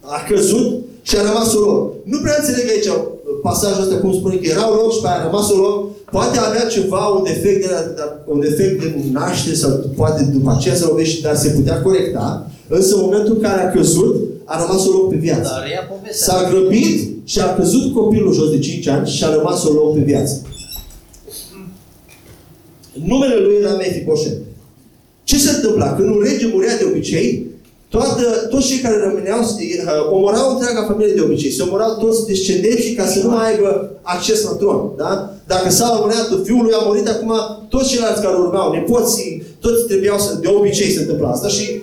A: a căzut și a rămas orog. Nu prea înțeleg aici pasajul ăsta, cum spune că era orog și pe a rămas orog. Poate avea ceva, un defect de, un defect de naștere sau poate după aceea să lovește, dar se putea corecta. Însă în momentul în care a căzut, a rămas orog pe viață. S-a grăbit și a căzut copilul jos de 5 ani și a rămas orog pe viață. Numele lui era Mefiboset. Ce se întâmpla? Când un rege murea de obicei, Toată, toți cei care rămâneau uh, omorau întreaga familie de obicei. Se omorau toți descendenții ca să nu mai aibă acces la tron. Da? Dacă s-a murit, fiul lui a murit, acum toți ceilalți care urmau, nepoții, toți trebuiau să, de obicei se întâmplă asta și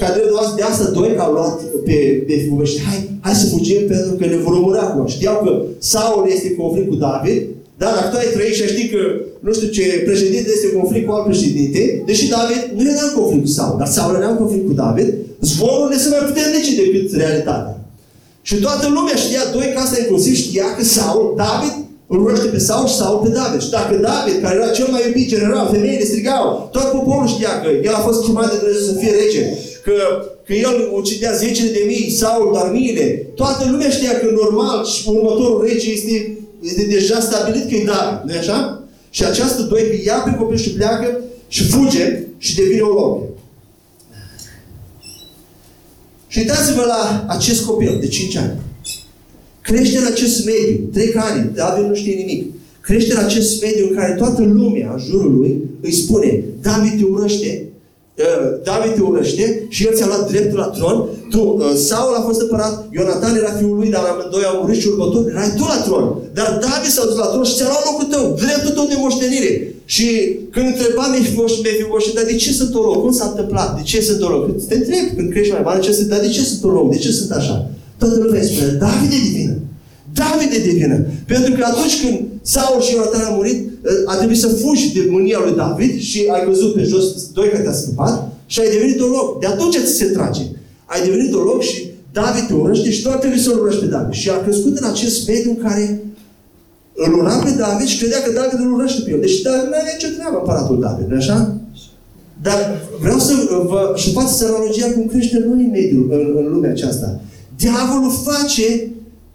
A: ca de, de asta doi au luat pe, pe și hai, hai să fugim pentru că ne vor omorâ acum. Știau că Saul este în conflict cu David, da, dacă tu ai trăit și știi că, nu știu ce, președinte este în conflict cu alt președinte, deși David nu era în conflict cu Saul, dar Saul era în conflict cu David, zborul este mai puternice decât realitatea. Și toată lumea știa, doi ca asta inclusiv știa că Saul, David, îl urăște pe Saul și Saul pe David. Și dacă David, care era cel mai iubit general, femeile strigau, tot poporul știa că el a fost chemat de Dumnezeu să fie rege, că, că el ucidea zecile de mii, Saul doar miile. Toată lumea știa că normal și următorul rege este este deja stabilit că e David, nu așa? Și această doi ia pe copil și pleacă și fuge și devine o loc. Și uitați-vă la acest copil de 5 ani. Crește în acest mediu, trec ani, David nu știe nimic. Crește în acest mediu în care toată lumea în jurul lui îi spune, David te urăște, uh, David te urăște și el ți-a luat dreptul la tron tu, uh, Saul a fost împărat, Ionatan era fiul lui, dar amândoi au murit și următor erai tu la tron. Dar David s-a dus la tron și ți-a luat locul tău, dreptul tău de moștenire. Și când întreba Mefiboset, dar de ce sunt orog? Cum s-a întâmplat? De ce sunt orog? Te întreb când crești mai mare, ce sunt, dar de ce sunt orog? De ce sunt așa? Toată lumea își spune, David e divină. David e divină. Pentru că atunci când Saul și Ionatan au murit, uh, a trebuit să fugi de mânia lui David și ai căzut pe jos, doi care te-a scăpat și ai devenit un loc. De atunci ți se trage ai devenit un loc și David te urăște și doar trebuie să-l urăști pe David. Și a crescut în acest mediu în care îl ura pe David și credea că David îl urăște pe el. Deci David nu avea nicio treabă împăratul David, nu așa? Dar vreau să vă și faceți analogia cum crește noi în mediul, în, în lumea aceasta. Diavolul face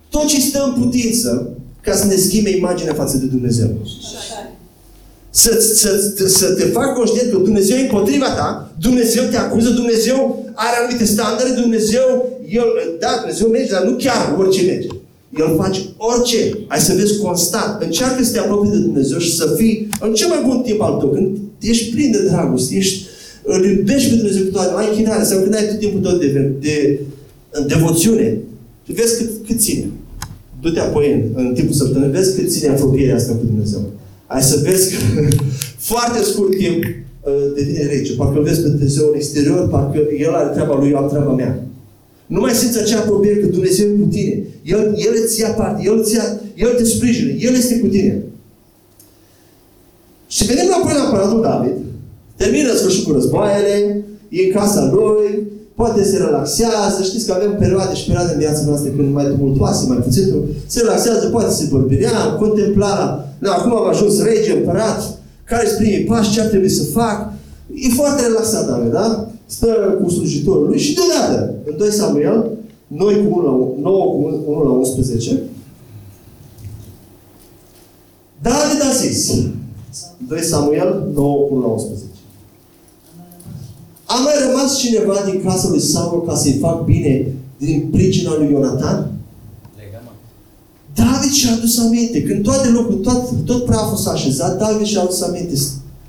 A: tot ce stă în putință ca să ne schimbe imaginea față de Dumnezeu. Să, să, să, să te fac conștient că Dumnezeu e împotriva ta, Dumnezeu te acuză, Dumnezeu are anumite standarde, Dumnezeu, El, da, Dumnezeu merge, dar nu chiar orice merge. El face orice. Ai să vezi constant. Încearcă să te apropii de Dumnezeu și să fii în cel mai bun timp al tău. Când ești plin de dragoste, ești, îl iubești pe Dumnezeu cu toate, ai închinare, sau când ai tot timpul tău de, de, de devoțiune, tu vezi cât, cât ține. Du-te apoi în, în timpul săptămânii, vezi cât ține apropierea asta cu Dumnezeu. Ai să vezi că *laughs* foarte scurt timp Uh, devine rege. Parcă îl vezi pe Dumnezeu în exterior, parcă El are treaba lui, eu am treaba mea. Nu mai simți acea apropiere că Dumnezeu e cu tine. El, El îți ia parte, El, îți ia, El te sprijină, El este cu tine. Și venim apoi la împăratul David, termină sfârșit cu războaiele, e în casa lui, poate se relaxează, știți că avem perioade și perioade în viața noastră când mai tumultoase, mai puțin, se relaxează, poate se vorbirea, contempla, na, acum am ajuns rege, împărat, care sunt primii pași, ce ar trebui să fac. E foarte relaxat David, da? Stă cu slujitorul lui și deodată, în 2 Samuel, noi cu 1 la, 9 cu 1 la 11, David a zis, 2 Samuel 9 cu 1 la 11. A mai rămas cineva din casa lui Samuel ca să-i fac bine din pricina lui Ionatan? David și-a adus aminte. Când toate locul, tot, tot praful s-a așezat, David și-a adus aminte.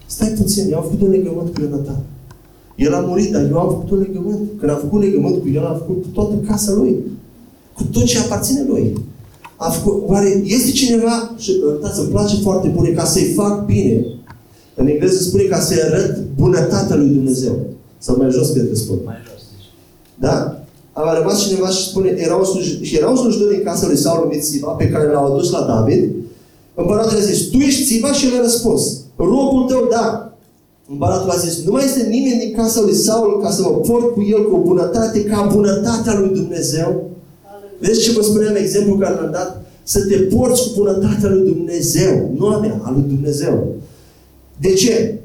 A: Stai puțin, eu am făcut un legământ cu Ionatan. El a murit, dar eu am făcut un legământ. Când am făcut legământ cu el, am făcut cu toată casa lui. cu tot ce aparține lui. A făcut, oare este cineva, și uitați, îmi place foarte bune, ca să-i fac bine, în engleză spune ca să-i arăt bunătatea lui Dumnezeu. Sau mai jos cred că spun.
B: Mai jos, deci.
A: Da? A rămas cineva și spune, era un sluj- și era un slujitor din casa lui Saul numit Siba, pe care l-au adus la David. Împăratul a zis, tu ești Siba? Și el a răspuns, robul tău, da. Împăratul a zis, nu mai este nimeni din casa lui Saul ca să mă port cu el cu o bunătate ca bunătatea lui Dumnezeu? Vezi ce vă spuneam exemplu care l-am dat? Să te porți cu bunătatea lui Dumnezeu, nu a mea, a lui Dumnezeu. De ce?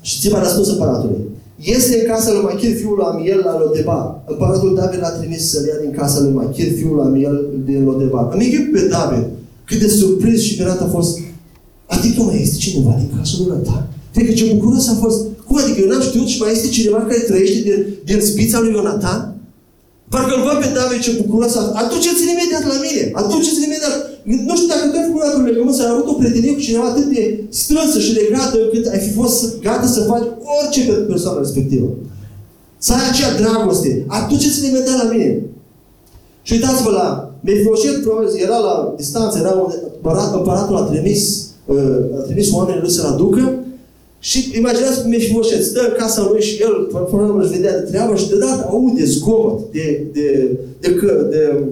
A: Și ți a răspuns împăratului. Este în casa lui Machir, fiul lui Amiel, la Lodeba. Împăratul David l-a trimis să-l ia din casa lui Machir, fiul lui Amiel, din Lodeba. Îmi închip pe David cât de surprins și mirat a fost. Adică mai este cineva din casa lui Ionatan? Cred că ce bucuros a fost. Cum adică eu n-am știut și mai este cineva care trăiește din, din spița lui Ionatan? Parcă îl văd pe David ce bucuros a Aduceți-l imediat la mine. Aduceți-l imediat. Nu știu dacă tu ai făcut un legământ, să ai avut o prietenie cu cineva atât de strânsă și legată încât ai fi fost gata să faci orice pentru persoana respectivă. Să ai acea dragoste. Aduceți-l imediat la mine. Și uitați-vă la Mefiboset, probabil, era la distanță, era unde împărat, împăratul a trimis, uh, a trimis oamenii lui să-l aducă și imaginați Mefiboset, stă în casa lui și el, probabil își vedea de treabă și deodată aude zgomot de, de, de, de, de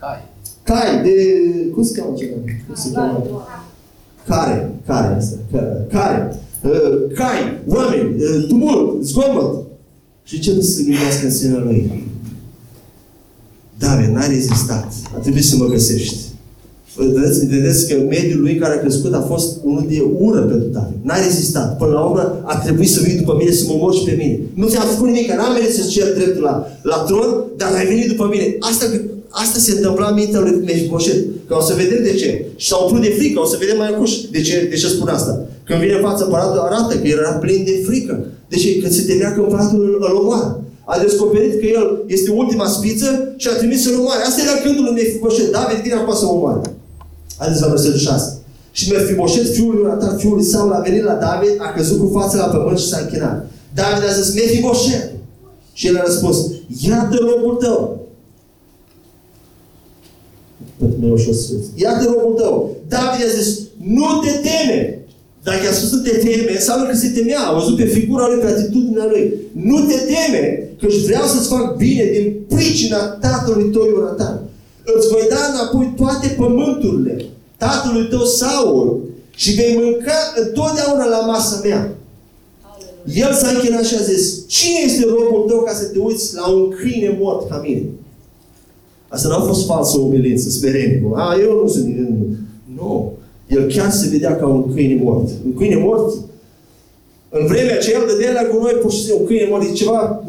B: Cai.
A: cai, de... Cum se cheamă ceva? Cum se cheamă? Care? Care asta? Care? Care? Uh, cai, oameni, uh, tumult, zgomot. Și ce să se gândească în sinea lui? David, n-a rezistat. A trebuit să mă găsești. Vedeți, vedeți că mediul lui care a crescut a fost unul de ură pentru David. N-a rezistat. Până la urmă a trebuit să vii după mine, să mă omori și pe mine. Nu ți-am făcut nimic, că n-am venit să-ți cer dreptul la, la tron, dar ai venit după mine. Asta, asta se întâmpla în mintea lui Mefiboset. Că o să vedem de ce. Și s-a umplut de frică, o să vedem mai încurs de ce, de ce spun asta. Când vine în fața împăratul, arată că era plin de frică. Deci că se temea că împăratul îl, îl omoară. A descoperit că el este ultima spiță și a trimis să-l omoare. Asta era gândul lui Mefiboset. David vine acum să mă omoare. Haideți la versetul 6. Și Mefiboset, fiul lui Ionatan, fiul lui Saul, a venit la David, a căzut cu fața la pământ și s-a închinat. David a zis, Mefiboset. Și el a răspuns, iată robul tău. Pentru mine ușor să Iată robul tău. David a zis, nu te teme. Dacă i-a spus să te teme, înseamnă că se temea. A văzut pe figura lui, pe atitudinea lui. Nu te teme, că își vreau să-ți fac bine din pricina tatălui tău Ionatan. Îți voi da înapoi toate pământurile tatălui tău Saul și vei mânca întotdeauna la masa mea. El s-a închinat și a zis, cine este robul tău ca să te uiți la un câine mort ca mine? Asta n-a fost falsă umilință, smerenie. A, eu nu sunt din... Nu. El chiar se vedea ca un câine mort. Un câine mort, în vremea aceea, de la cu noi pur și simplu, un câine mort, e ceva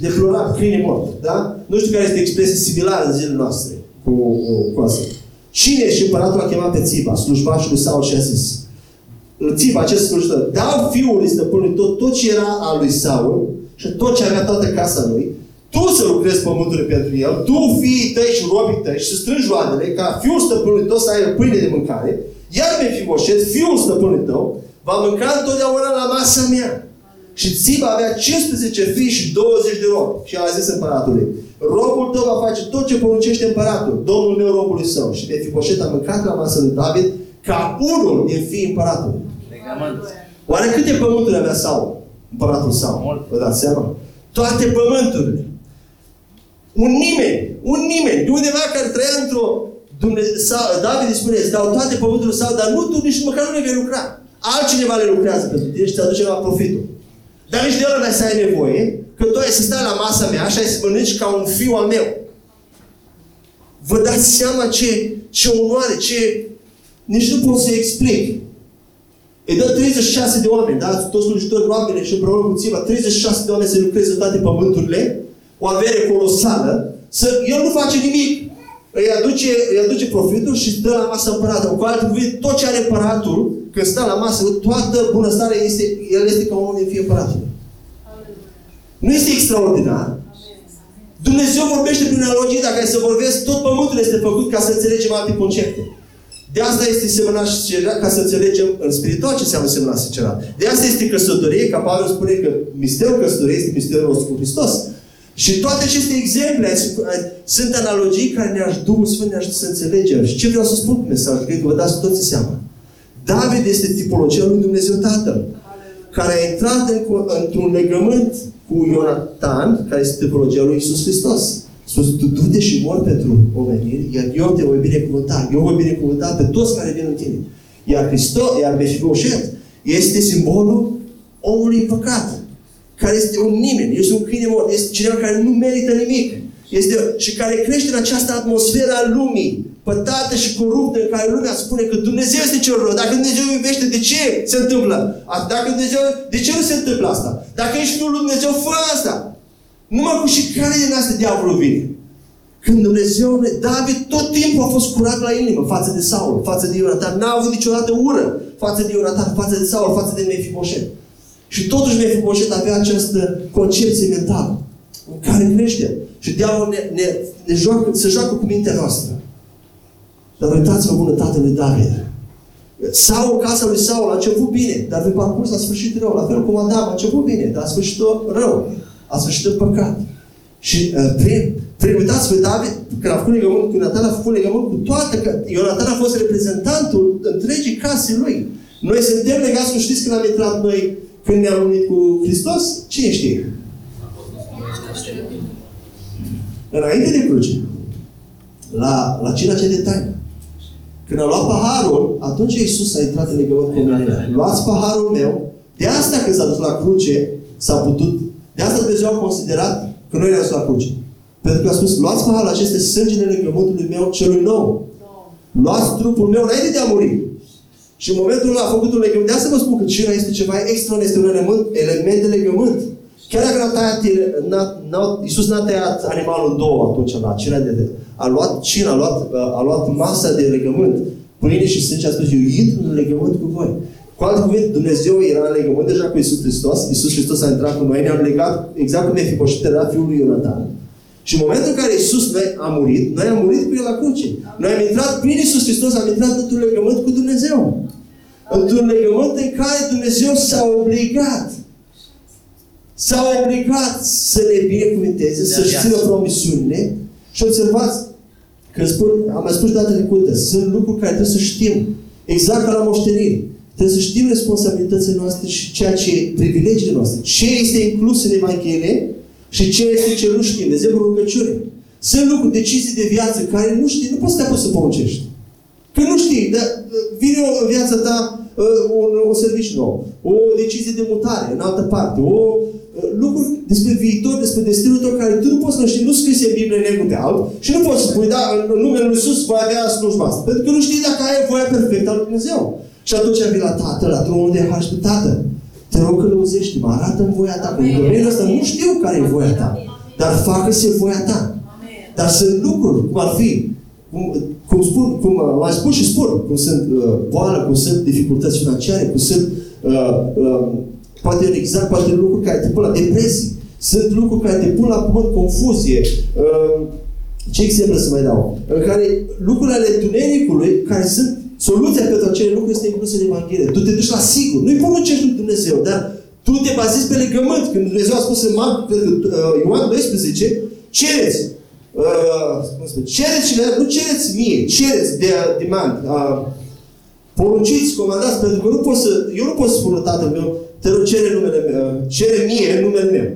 A: deplorat, câine mort. Da? Nu știu care este expresia similară în zilele noastre cu, cu, cu asta. Cine și împăratul a chemat pe Țiba, slujbașul lui Saul și a zis, Țiba, acest slujitor, dau fiului stăpânului tot, tot ce era al lui Saul și tot ce avea toată casa lui, tu să lucrezi pământul pentru el, tu, fiii tăi și robii tăi și să strângi roadele, ca fiul stăpânului tău să aibă pâine de mâncare, iar Mefiboset, fiul stăpânului tău, va mânca întotdeauna la masa mea. Și Țiba avea 15 fii și 20 de robi. Și a zis împăratului, robul tău va face tot ce poruncește împăratul, domnul meu robului său. Și Mefiboset a mâncat la masă lui David ca unul din fiii împăratului.
B: Legământ.
A: Oare câte pământuri avea Saul? Împăratul Saul.
B: Mult.
A: Vă dați seama? Toate pământurile. Un nimeni, un nimeni, de undeva care trăia într-o Dumnezeu, David îi spune, îți dau toate pământurile sau, dar nu tu nici măcar nu le vei lucra. Altcineva le lucrează pentru tine și te aduce la profitul. Dar nici de ăla n-ai să ai nevoie, că tu ai să stai la masa mea și ai să mănânci ca un fiu al meu. Vă dați seama ce, ce onoare, ce... Nici nu pot să explic. Îi dă 36 de oameni, da? Toți slujitori oameni și împreună cu țiva, 36 de oameni să lucreze toate pământurile, o avere colosală, să, el nu face nimic. Îi aduce, îi aduce profitul și stă la masă împăratul. Cu alte cuvinte, tot ce are împăratul, când stă la masă, toată bunăstarea este, el este ca unul din fie împăratul. Nu este extraordinar? Dumnezeu vorbește prin analogie, dacă ai să vorbesc, tot pământul este făcut ca să înțelegem alte concepte. De asta este semănat și cerat, ca să înțelegem în spiritual ce înseamnă semănat și cerat. De asta este căsătorie, ca Pavel spune că misterul căsătoriei este misterul nostru cu Hristos. Și toate aceste exemple sunt analogii care ne ajută, Duhul Sfânt ne ajută să înțelegem. Și ce vreau să spun cu mesajul? Cred că vă dați toți seama. David este tipologia lui Dumnezeu Tatăl, care a intrat în, într-un legământ cu Ionatan, care este tipologia lui Isus Hristos. Spus, tu du-te și mor pentru omeniri, iar eu te voi binecuvânta. Eu voi binecuvânta pe toți care vin în tine. Iar Hristos, iar Mefiboset, este simbolul omului păcat, care este un nimeni, este un câine mort, este cineva care nu merită nimic. Este, și care crește în această atmosferă a lumii, pătată și coruptă, în care lumea spune că Dumnezeu este cel rău. Dacă Dumnezeu iubește, de ce se întâmplă? Dacă Dumnezeu, de ce nu se întâmplă asta? Dacă ești Fiul lui Dumnezeu, fă asta. Numai cu și care din asta diavolul vine. Când Dumnezeu, David tot timpul a fost curat la inimă față de Saul, față de Ionatan. N-a avut niciodată ură față de Ionatan, față de Saul, față de Mefiboset. Și totuși Mefiboset avea această concepție mentală în care crește. Și diavolul ne, ne, ne joacă, se joacă cu mintea noastră. Dar uitați-vă bunătatea lui David. Sau casa lui Saul a început bine, dar pe parcurs a sfârșit rău. La fel cum Adam a început bine, dar a sfârșit rău. A sfârșit păcat. Și uh, prin, prin uitați-vă, David, când a făcut legământ cu Ionatan, a făcut legământ cu toate, că Ionatan a fost reprezentantul întregii case lui. Noi suntem legați, nu știți când am intrat noi, când ne-am unit cu Hristos? Cine știe? Înainte de cruce. La, la cina cea de taină. Când a luat paharul, atunci Iisus a intrat în legământ cu mine. Luați paharul meu. De asta când s-a dus la cruce, s-a putut. De asta Dumnezeu a considerat că noi ne-am dus la cruce. Pentru că a spus, luați paharul aceste sângele legământului meu celui nou. Luați trupul meu înainte de a muri. Și în momentul ăla a făcut un legământ. De asta vă spun că cina este ceva extra, este un element, element de legământ. Chiar dacă n-a tăiat, n-a, n-a, Iisus n-a tăiat animalul în două atunci la cina de, a luat cina, a luat, a luat masa de legământ, pâine și sânge, a spus, eu intru în legământ cu voi. Cu alte cuvinte, Dumnezeu era în legământ deja cu Iisus Hristos. Iisus Hristos a intrat cu noi, ne-am legat exact cum Mefiboset era fiul lui Ionatan. Și în momentul în care Iisus noi a murit, noi am murit cu El la cruce. Noi am intrat prin Iisus Hristos, am intrat într-un legământ cu Dumnezeu. Într-un legământ în care Dumnezeu s-a obligat s-a obligat să ne binecuvinteze, să-și țină promisiunile și observați că spun, am mai spus data trecută, sunt lucruri care trebuie să știm, exact ca la moștenire. Trebuie să știm responsabilitățile noastre și ceea ce privilegiile noastre. Ce este inclus în Evanghelie și ce este ce nu știm. De exemplu, rugăciune. Sunt lucruri, decizii de viață care nu știi, nu poți să te apuci să poruncești. Că nu știi, dar vine o viața ta uh, un, un serviciu nou, o decizie de mutare în altă parte, o lucruri despre viitor, despre destinul tău care tu nu poți să știi, nu scrise în Biblie negru pe alb și nu poți să spui, da, în numele Lui Iisus voi avea slujba asta. Pentru că nu știi dacă ai voia perfectă a Lui Dumnezeu. Și atunci vii la Tatăl, la tronul de har și Tată. Te rog că lăuzești, mă arată în voia ta. Pentru că ăsta nu știu care e voia ta. Dar facă-se voia ta. Dar sunt lucruri, cum ar fi, cum, cum spun, cum mai spun și spun, cum sunt uh, boală, cum sunt dificultăți financiare, cum sunt uh, uh, Poate exact, poate lucruri care te pun la depresii. Sunt lucruri care te pun la pământ, confuzie. Uh, ce exemplu să mai dau? În care lucrurile ale tunericului, care sunt soluția pentru acele lucruri, este inclusă în Evanghelie. Tu te duci la sigur. Nu-i poruncești lui Dumnezeu, dar tu te bazezi pe legământ. Când Dumnezeu a spus în Marc, uh, Ioan 12, cereți. Uh, cereți și nu cereți mie, cereți de demand. Uh, porunciți, comandați, pentru că nu pot să, eu nu pot să spun tatăl meu, te rog, cere, numele meu, cere mie numele meu.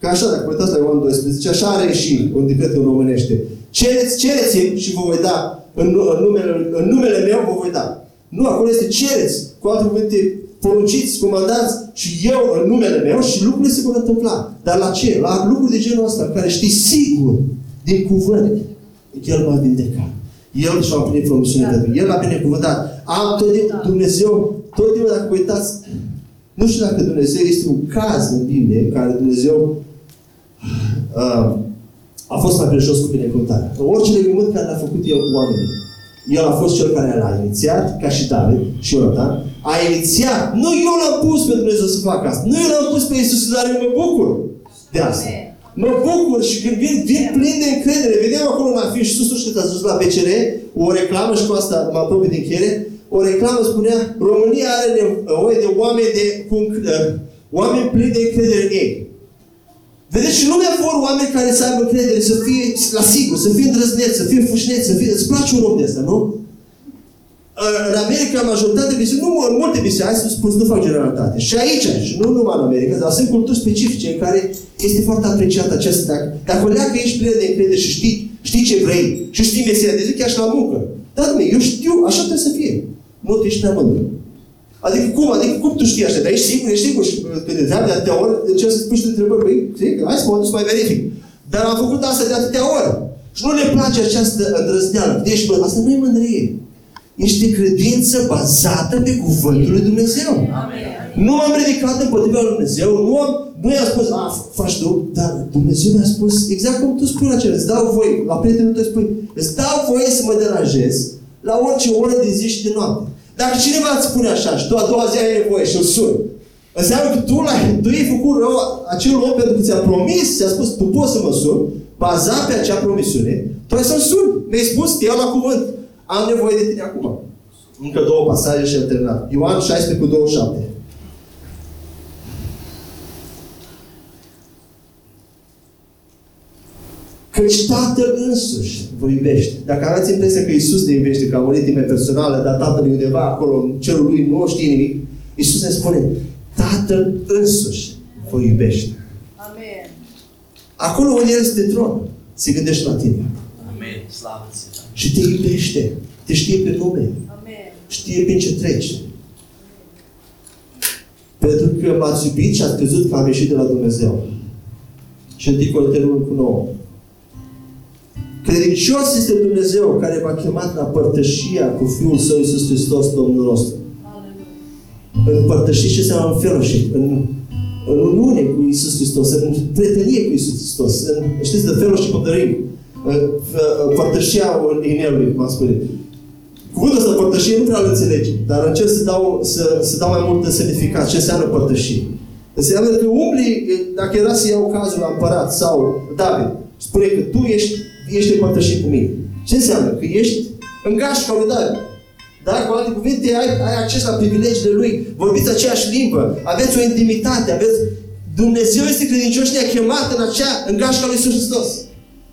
A: Ca așa, dacă uitați la Ioan 12, așa are și un decret în românește. Cereți, cereți și vă voi da. În, în, numele, în numele meu vă voi da. Nu, acolo este cereți. Cu alte cuvinte, porunciți, comandați și eu în numele meu și lucrurile se vor întâmpla. Dar la ce? La lucruri de genul ăsta, care știți sigur din cuvânt, El va vindeca. El și-a împlinit promisiunea pentru El l-a binecuvântat. Am tot Dumnezeu, tot timpul dacă uitați, nu știu dacă Dumnezeu este un caz în Biblie în care Dumnezeu uh, a fost mai preșos cu binecuvântarea. În orice legământ care l-a făcut El cu oamenii. El a fost cel care l-a inițiat, ca și David și Ionatan. A inițiat. Nu eu l-am pus pe Dumnezeu să facă asta. Nu eu l-am pus pe Iisus, dar eu mă bucur de asta. Mă bucur și când vin, vin plin de încredere. Vedeam acolo la afiș, sus, nu știu cât a zis la PCR, o reclamă și cu asta mă apropii de încheiere o reclamă spunea România are nevoie de oameni, de, cu, uh, oameni plini de încredere în ei. Vedeți, și lumea vor oameni care să aibă credere, să fie la sigur, să fie îndrăzneți, să fie fușneți, să fie... Îți place un om de ăsta, nu? În America, majoritatea biserici, nu în multe biserici, hai să spun, nu fac generalitate. Și aici, și nu numai în America, dar sunt culturi specifice în care este foarte apreciat acest dacă, dacă o că ești plin de încredere și știi, știi ce vrei și știi meseria de zi, chiar și la muncă. Da, eu știu, așa trebuie să fie. Nu te ești prea mândru. Adică cum? Adică cum tu știi așa? Dar ești sigur, ești sigur. Și când te întreabă de atâtea ori, încerci să spui și întrebări. Păi, sigur, hai să mă duc să mai verific. Dar am făcut asta de atâtea ori. Și nu le place această îndrăzneală. Deci, bă, asta nu e mândrie. Este credință bazată pe Cuvântul lui Dumnezeu. Amen. Nu am ridicat împotriva lui Dumnezeu, nu am, nu i-am spus, a, faci tu, dar Dumnezeu mi-a spus, exact cum tu spui la cel, îți dau voie, la prietenul tău spui, îți dau voie să mă deranjez la orice oră de zi și de noapte. Dacă cineva îți spune așa și tu a doua zi ai nevoie și o suni, înseamnă că tu, l-ai, tu ai făcut rău acel om pentru că ți-a promis, ți-a spus, tu poți să mă suni, bazat pe acea promisiune, tu ai să-l suni. Mi-ai spus, te iau la cuvânt. Am nevoie de tine acum. Încă două pasaje și am terminat. Ioan 16 cu 27. Căci Tatăl însuși vă iubește. Dacă aveți impresia că Isus ne iubește, că a murit timp personală, dar Tatăl e undeva acolo, în cerul lui, nu știe nimic, Isus ne spune, Tatăl însuși vă iubește. Amen. Acolo unde El este tron, se gândește la tine.
B: Amen. Slavă
A: Și te iubește. Te știe pe nume. Amen. Știe prin ce treci. Pentru că m-ați iubit și ați crezut că am ieșit de la Dumnezeu. Și în Corinteni cu 9. Credincios este Dumnezeu care v-a chemat la părtășia cu Fiul Său Iisus Hristos, Domnul nostru. În părtășie ce înseamnă în fellowship, în, în uniune cu Iisus Hristos, în prietenie cu Iisus Hristos, în, știți, de fellowship of the ring, părtășia inelului, cum am spune. Cuvântul ăsta părtășie nu prea îl înțelege, dar încerc să dau, să, să dau mai multă semnificat. Ce înseamnă părtășie? Înseamnă că umbli, dacă era să iau cazul la împărat sau David, spune că tu ești ești împărtășit cu mine. Ce înseamnă? Că ești în gașca lui David. Da? Cu alte cuvinte, ai, ai acces la privilegiile lui, vorbiți aceeași limbă, aveți o intimitate, aveți... Dumnezeu este credincios și ne-a chemat în acea, în gașca lui Iisus Hristos.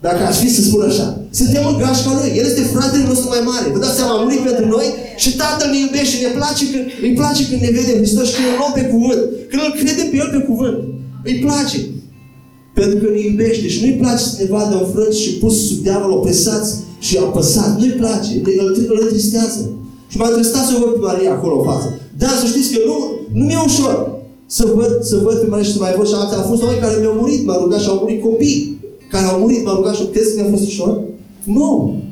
A: Dacă aș fi să spun așa. Suntem în gașca Lui. El este fratele nostru mai mare. Vă dați seama, a murit pentru noi și Tatăl ne iubește. Ne place când, îi place când ne vede Hristos și când îl luăm pe cuvânt. Când îl credem pe El pe cuvânt. Îi place. Pentru că ne iubește și nu-i place să ne vadă înfrânți și pus sub diavol opresați și apăsați. Nu-i place. Îl, îl întristează. Și m-a întristat să o văd pe Maria acolo în față. Da, să știți că nu, nu mi-e ușor să văd, să văd pe Maria și să mai văd și alții. Au fost oameni care mi-au murit, m-au rugat și au murit copii care au murit, m-au rugat și crezi că mi-a fost ușor? Nu.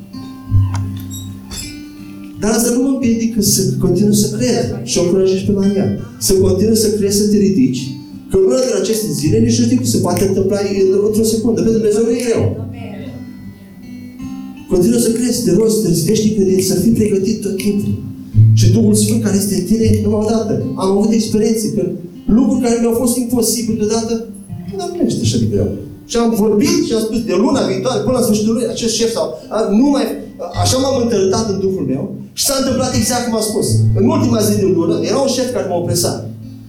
A: Dar asta nu mă împiedică să continui să cred și o încurajești pe Maria. Să continui să crezi, să te ridici Că una din aceste zile nici nu știu cum se poate întâmpla într-o secundă. Pentru Dumnezeu nu e greu. Continuă să crezi, te rogi, să te ridici credință, să fii pregătit tot timpul. Și Duhul Sfânt care este în tine, numai o dată. Am avut experiențe că lucruri care mi-au fost imposibile deodată, dar nu este așa de greu. Și am vorbit și am spus de luna viitoare, până la sfârșitul lunii, acest șef sau nu mai, așa m-am întâlnit în Duhul meu și s-a întâmplat exact cum am spus. În ultima zi din lună, era un șef care m-a opresat.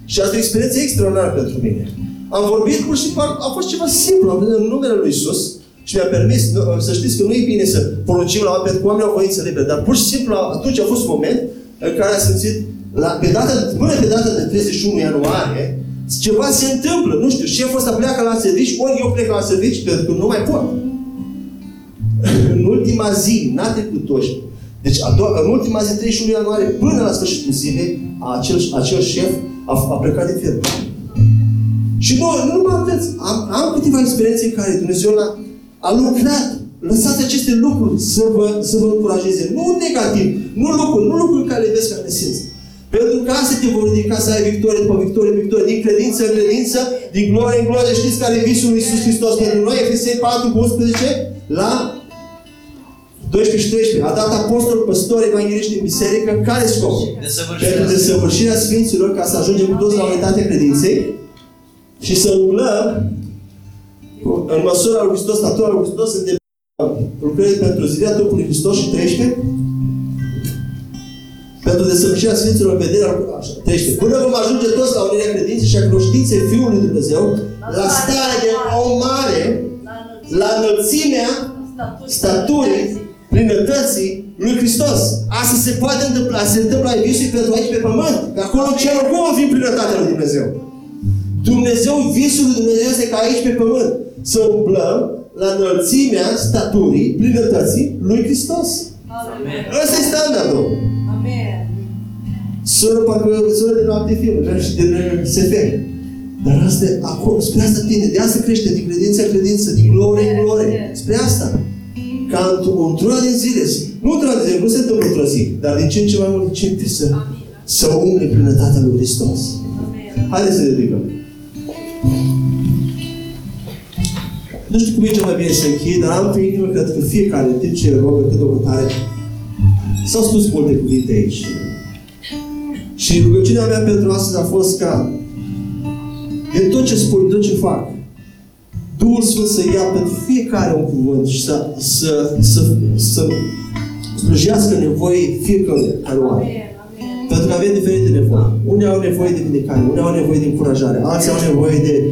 A: Și asta e o experiență extraordinară pentru mine. Am vorbit pur și a fost ceva simplu, am venit în numele Lui Isus și mi-a permis, să știți că nu e bine să poruncim la oameni, pentru că oamenii au voință liberă, dar pur și simplu atunci a fost un moment în care a simțit, la, pe data, până pe data de 31 ianuarie, ceva se întâmplă, nu știu, șeful ăsta pleacă la servici, ori eu plec la servici, pentru că nu mai pot. *laughs* în ultima zi, n-a trecut toși. Deci, a doua, în ultima zi, 31 ianuarie, până la sfârșitul zilei, acel, acel șef a, a plecat din firmă. Și nu, nu numai atât. Am, am câteva experiențe în care Dumnezeu a, a lucrat. Lăsați aceste lucruri să vă, să vă încurajeze. Nu negativ, nu lucruri, nu lucruri care le vezi ca nesimți. Pentru că asta te vor ridica să ai victorie după victorie, victorie, din credință în credință, din glorie în glorie. Știți care e visul lui Iisus Hristos pentru noi? Efesei 4 cu 11 la 12 și 13. A dat apostol, păstori, evangeliști în biserică. Care scop? Pentru desăvârșirea Sfinților ca să ajungem cu toți la unitatea credinței și să umblăm în măsura lui Hristos, natura lui Hristos, în lucrări pentru zidia trupului Hristos și 13. Pentru desăvârșirea Sfinților în vederea așa, trește. Până vom ajunge toți la unirea credinței și a cunoștinței Fiului Lui Dumnezeu, la stare de om mare, la înălțimea staturii, plinătății lui Hristos. Asta se poate întâmpla, se întâmplă ai visului pentru aici pe pământ. Că acolo în cer cum va fi plinătatea lui Dumnezeu? Dumnezeu, visul lui Dumnezeu este ca aici pe pământ. Să umblăm la înălțimea staturii, plinătății lui Hristos.
C: Amen.
A: Ăsta e standardul.
C: Amen.
A: Sună parcă sună de noapte film, nu? și de SF. Dar asta, acolo, spre asta tinde, de asta crește, din credință în credință, din glorie în glorie. Spre asta. Ca într- într-una din zile, nu într-una din zile, nu se întâmplă într-o zi, dar din ce în ce mai mult începe să, să umble plinătatea lui Hristos.
C: Amen.
A: Haideți să ne ridicăm. Nu știu cum e cel mai bine să închei, dar am pe inimă, cred că fiecare, în timp ce rogă cât o cântare, s-au spus multe cuvinte aici. Și rugăciunea mea pentru astăzi a fost ca din tot ce spun, tot ce fac, Duhul Sfânt să ia pentru fiecare un cuvânt și să, să, să, să slujească nevoie fiecare care o are.
C: Amen. Amen.
A: Pentru că avem diferite nevoi. Unii au nevoie de vindecare, unii au nevoie de încurajare, alții au nevoie de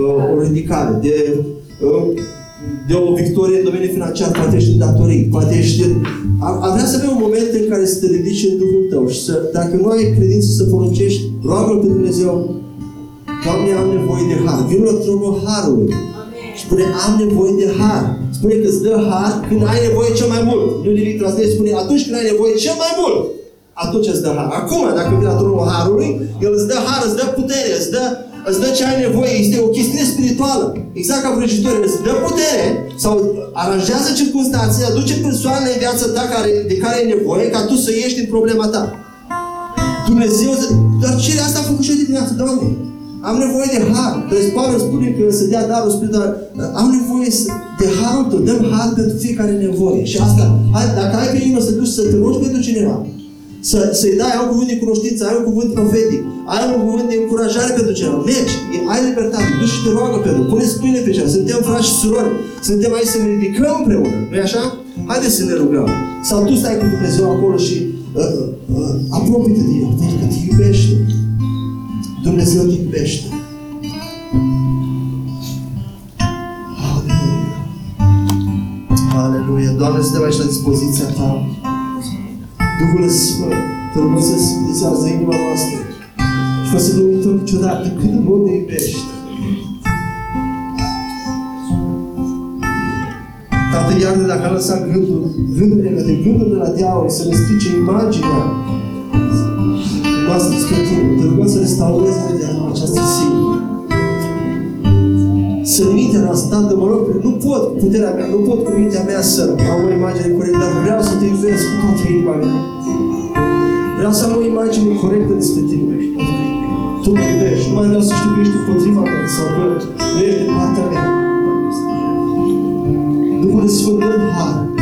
A: uh, o ridicare, de, uh, de o victorie în domeniul financiar, poate ești în datorii, poate ești în... A, a vrea să avem un moment în care să te ridici în Duhul tău și să, dacă nu ai credință să poruncești, roagă-L pe Dumnezeu, Doamne, am nevoie de har. Vin la tronul harului.
C: Amen.
A: Spune, am nevoie de har. Spune că îți dă har când ai nevoie cel mai mult. Nu nimic translate spune, atunci când ai nevoie cel mai mult, atunci îți dă har. Acum, dacă vii la tronul harului, El îți dă har, îți dă putere, îți dă, îți dă ce ai nevoie. Este o chestiune spirituală. Exact ca vrăjitorii. Îți dă putere sau aranjează circunstanțe, aduce persoanele în viața ta care, de care ai nevoie ca tu să ieși din problema ta. Dumnezeu, dar ce asta a făcut și eu de dimineață, Doamne? Am nevoie de har. Deci Pavel spune că să dea darul spiritual. Am nevoie să- de harul tău. Dăm har pentru fiecare nevoie. Și asta, hai, dacă ai pe inimă să duci să te rogi pentru cineva, să, să-i dai, ai un cuvânt de cunoștință, ai un cuvânt profetic, ai un cuvânt de încurajare pentru cineva, mergi, e- ai libertate, duci și te roagă pentru, pune spune pe cineva, suntem frați și surori, suntem aici să ne ridicăm împreună, nu-i așa? Haideți să ne rugăm. Sau tu stai cu Dumnezeu acolo și uh, uh, apropie-te de El, pentru că te iubește. Dumnezeu te iubește. Aleluia. Aleluia. Doamne, suntem aici la dispoziția Ta. Duhul Sfânt, te rugăm să sfințează inima noastră și fă să nu uităm niciodată cât de mult ne iubești. Tată, iartă dacă am lăsat gândul, gândurile de gândul de la diavol să ne strice imaginea noastră spre Tine. Te rugăm să restaurezi vederea în această zi. Să în mintea noastră, Tată, mă rog, nu pot cu puterea mea, nu pot cu mintea mea să am o imagine corectă, dar vreau să te iubesc cu toată inima mea. Vreau să am o imagine corectă despre Tine. Tu mă iubești, nu mai vreau să știu că ești împotriva mea sau că nu ești de partea mea. Duhul Sfânt, dă har.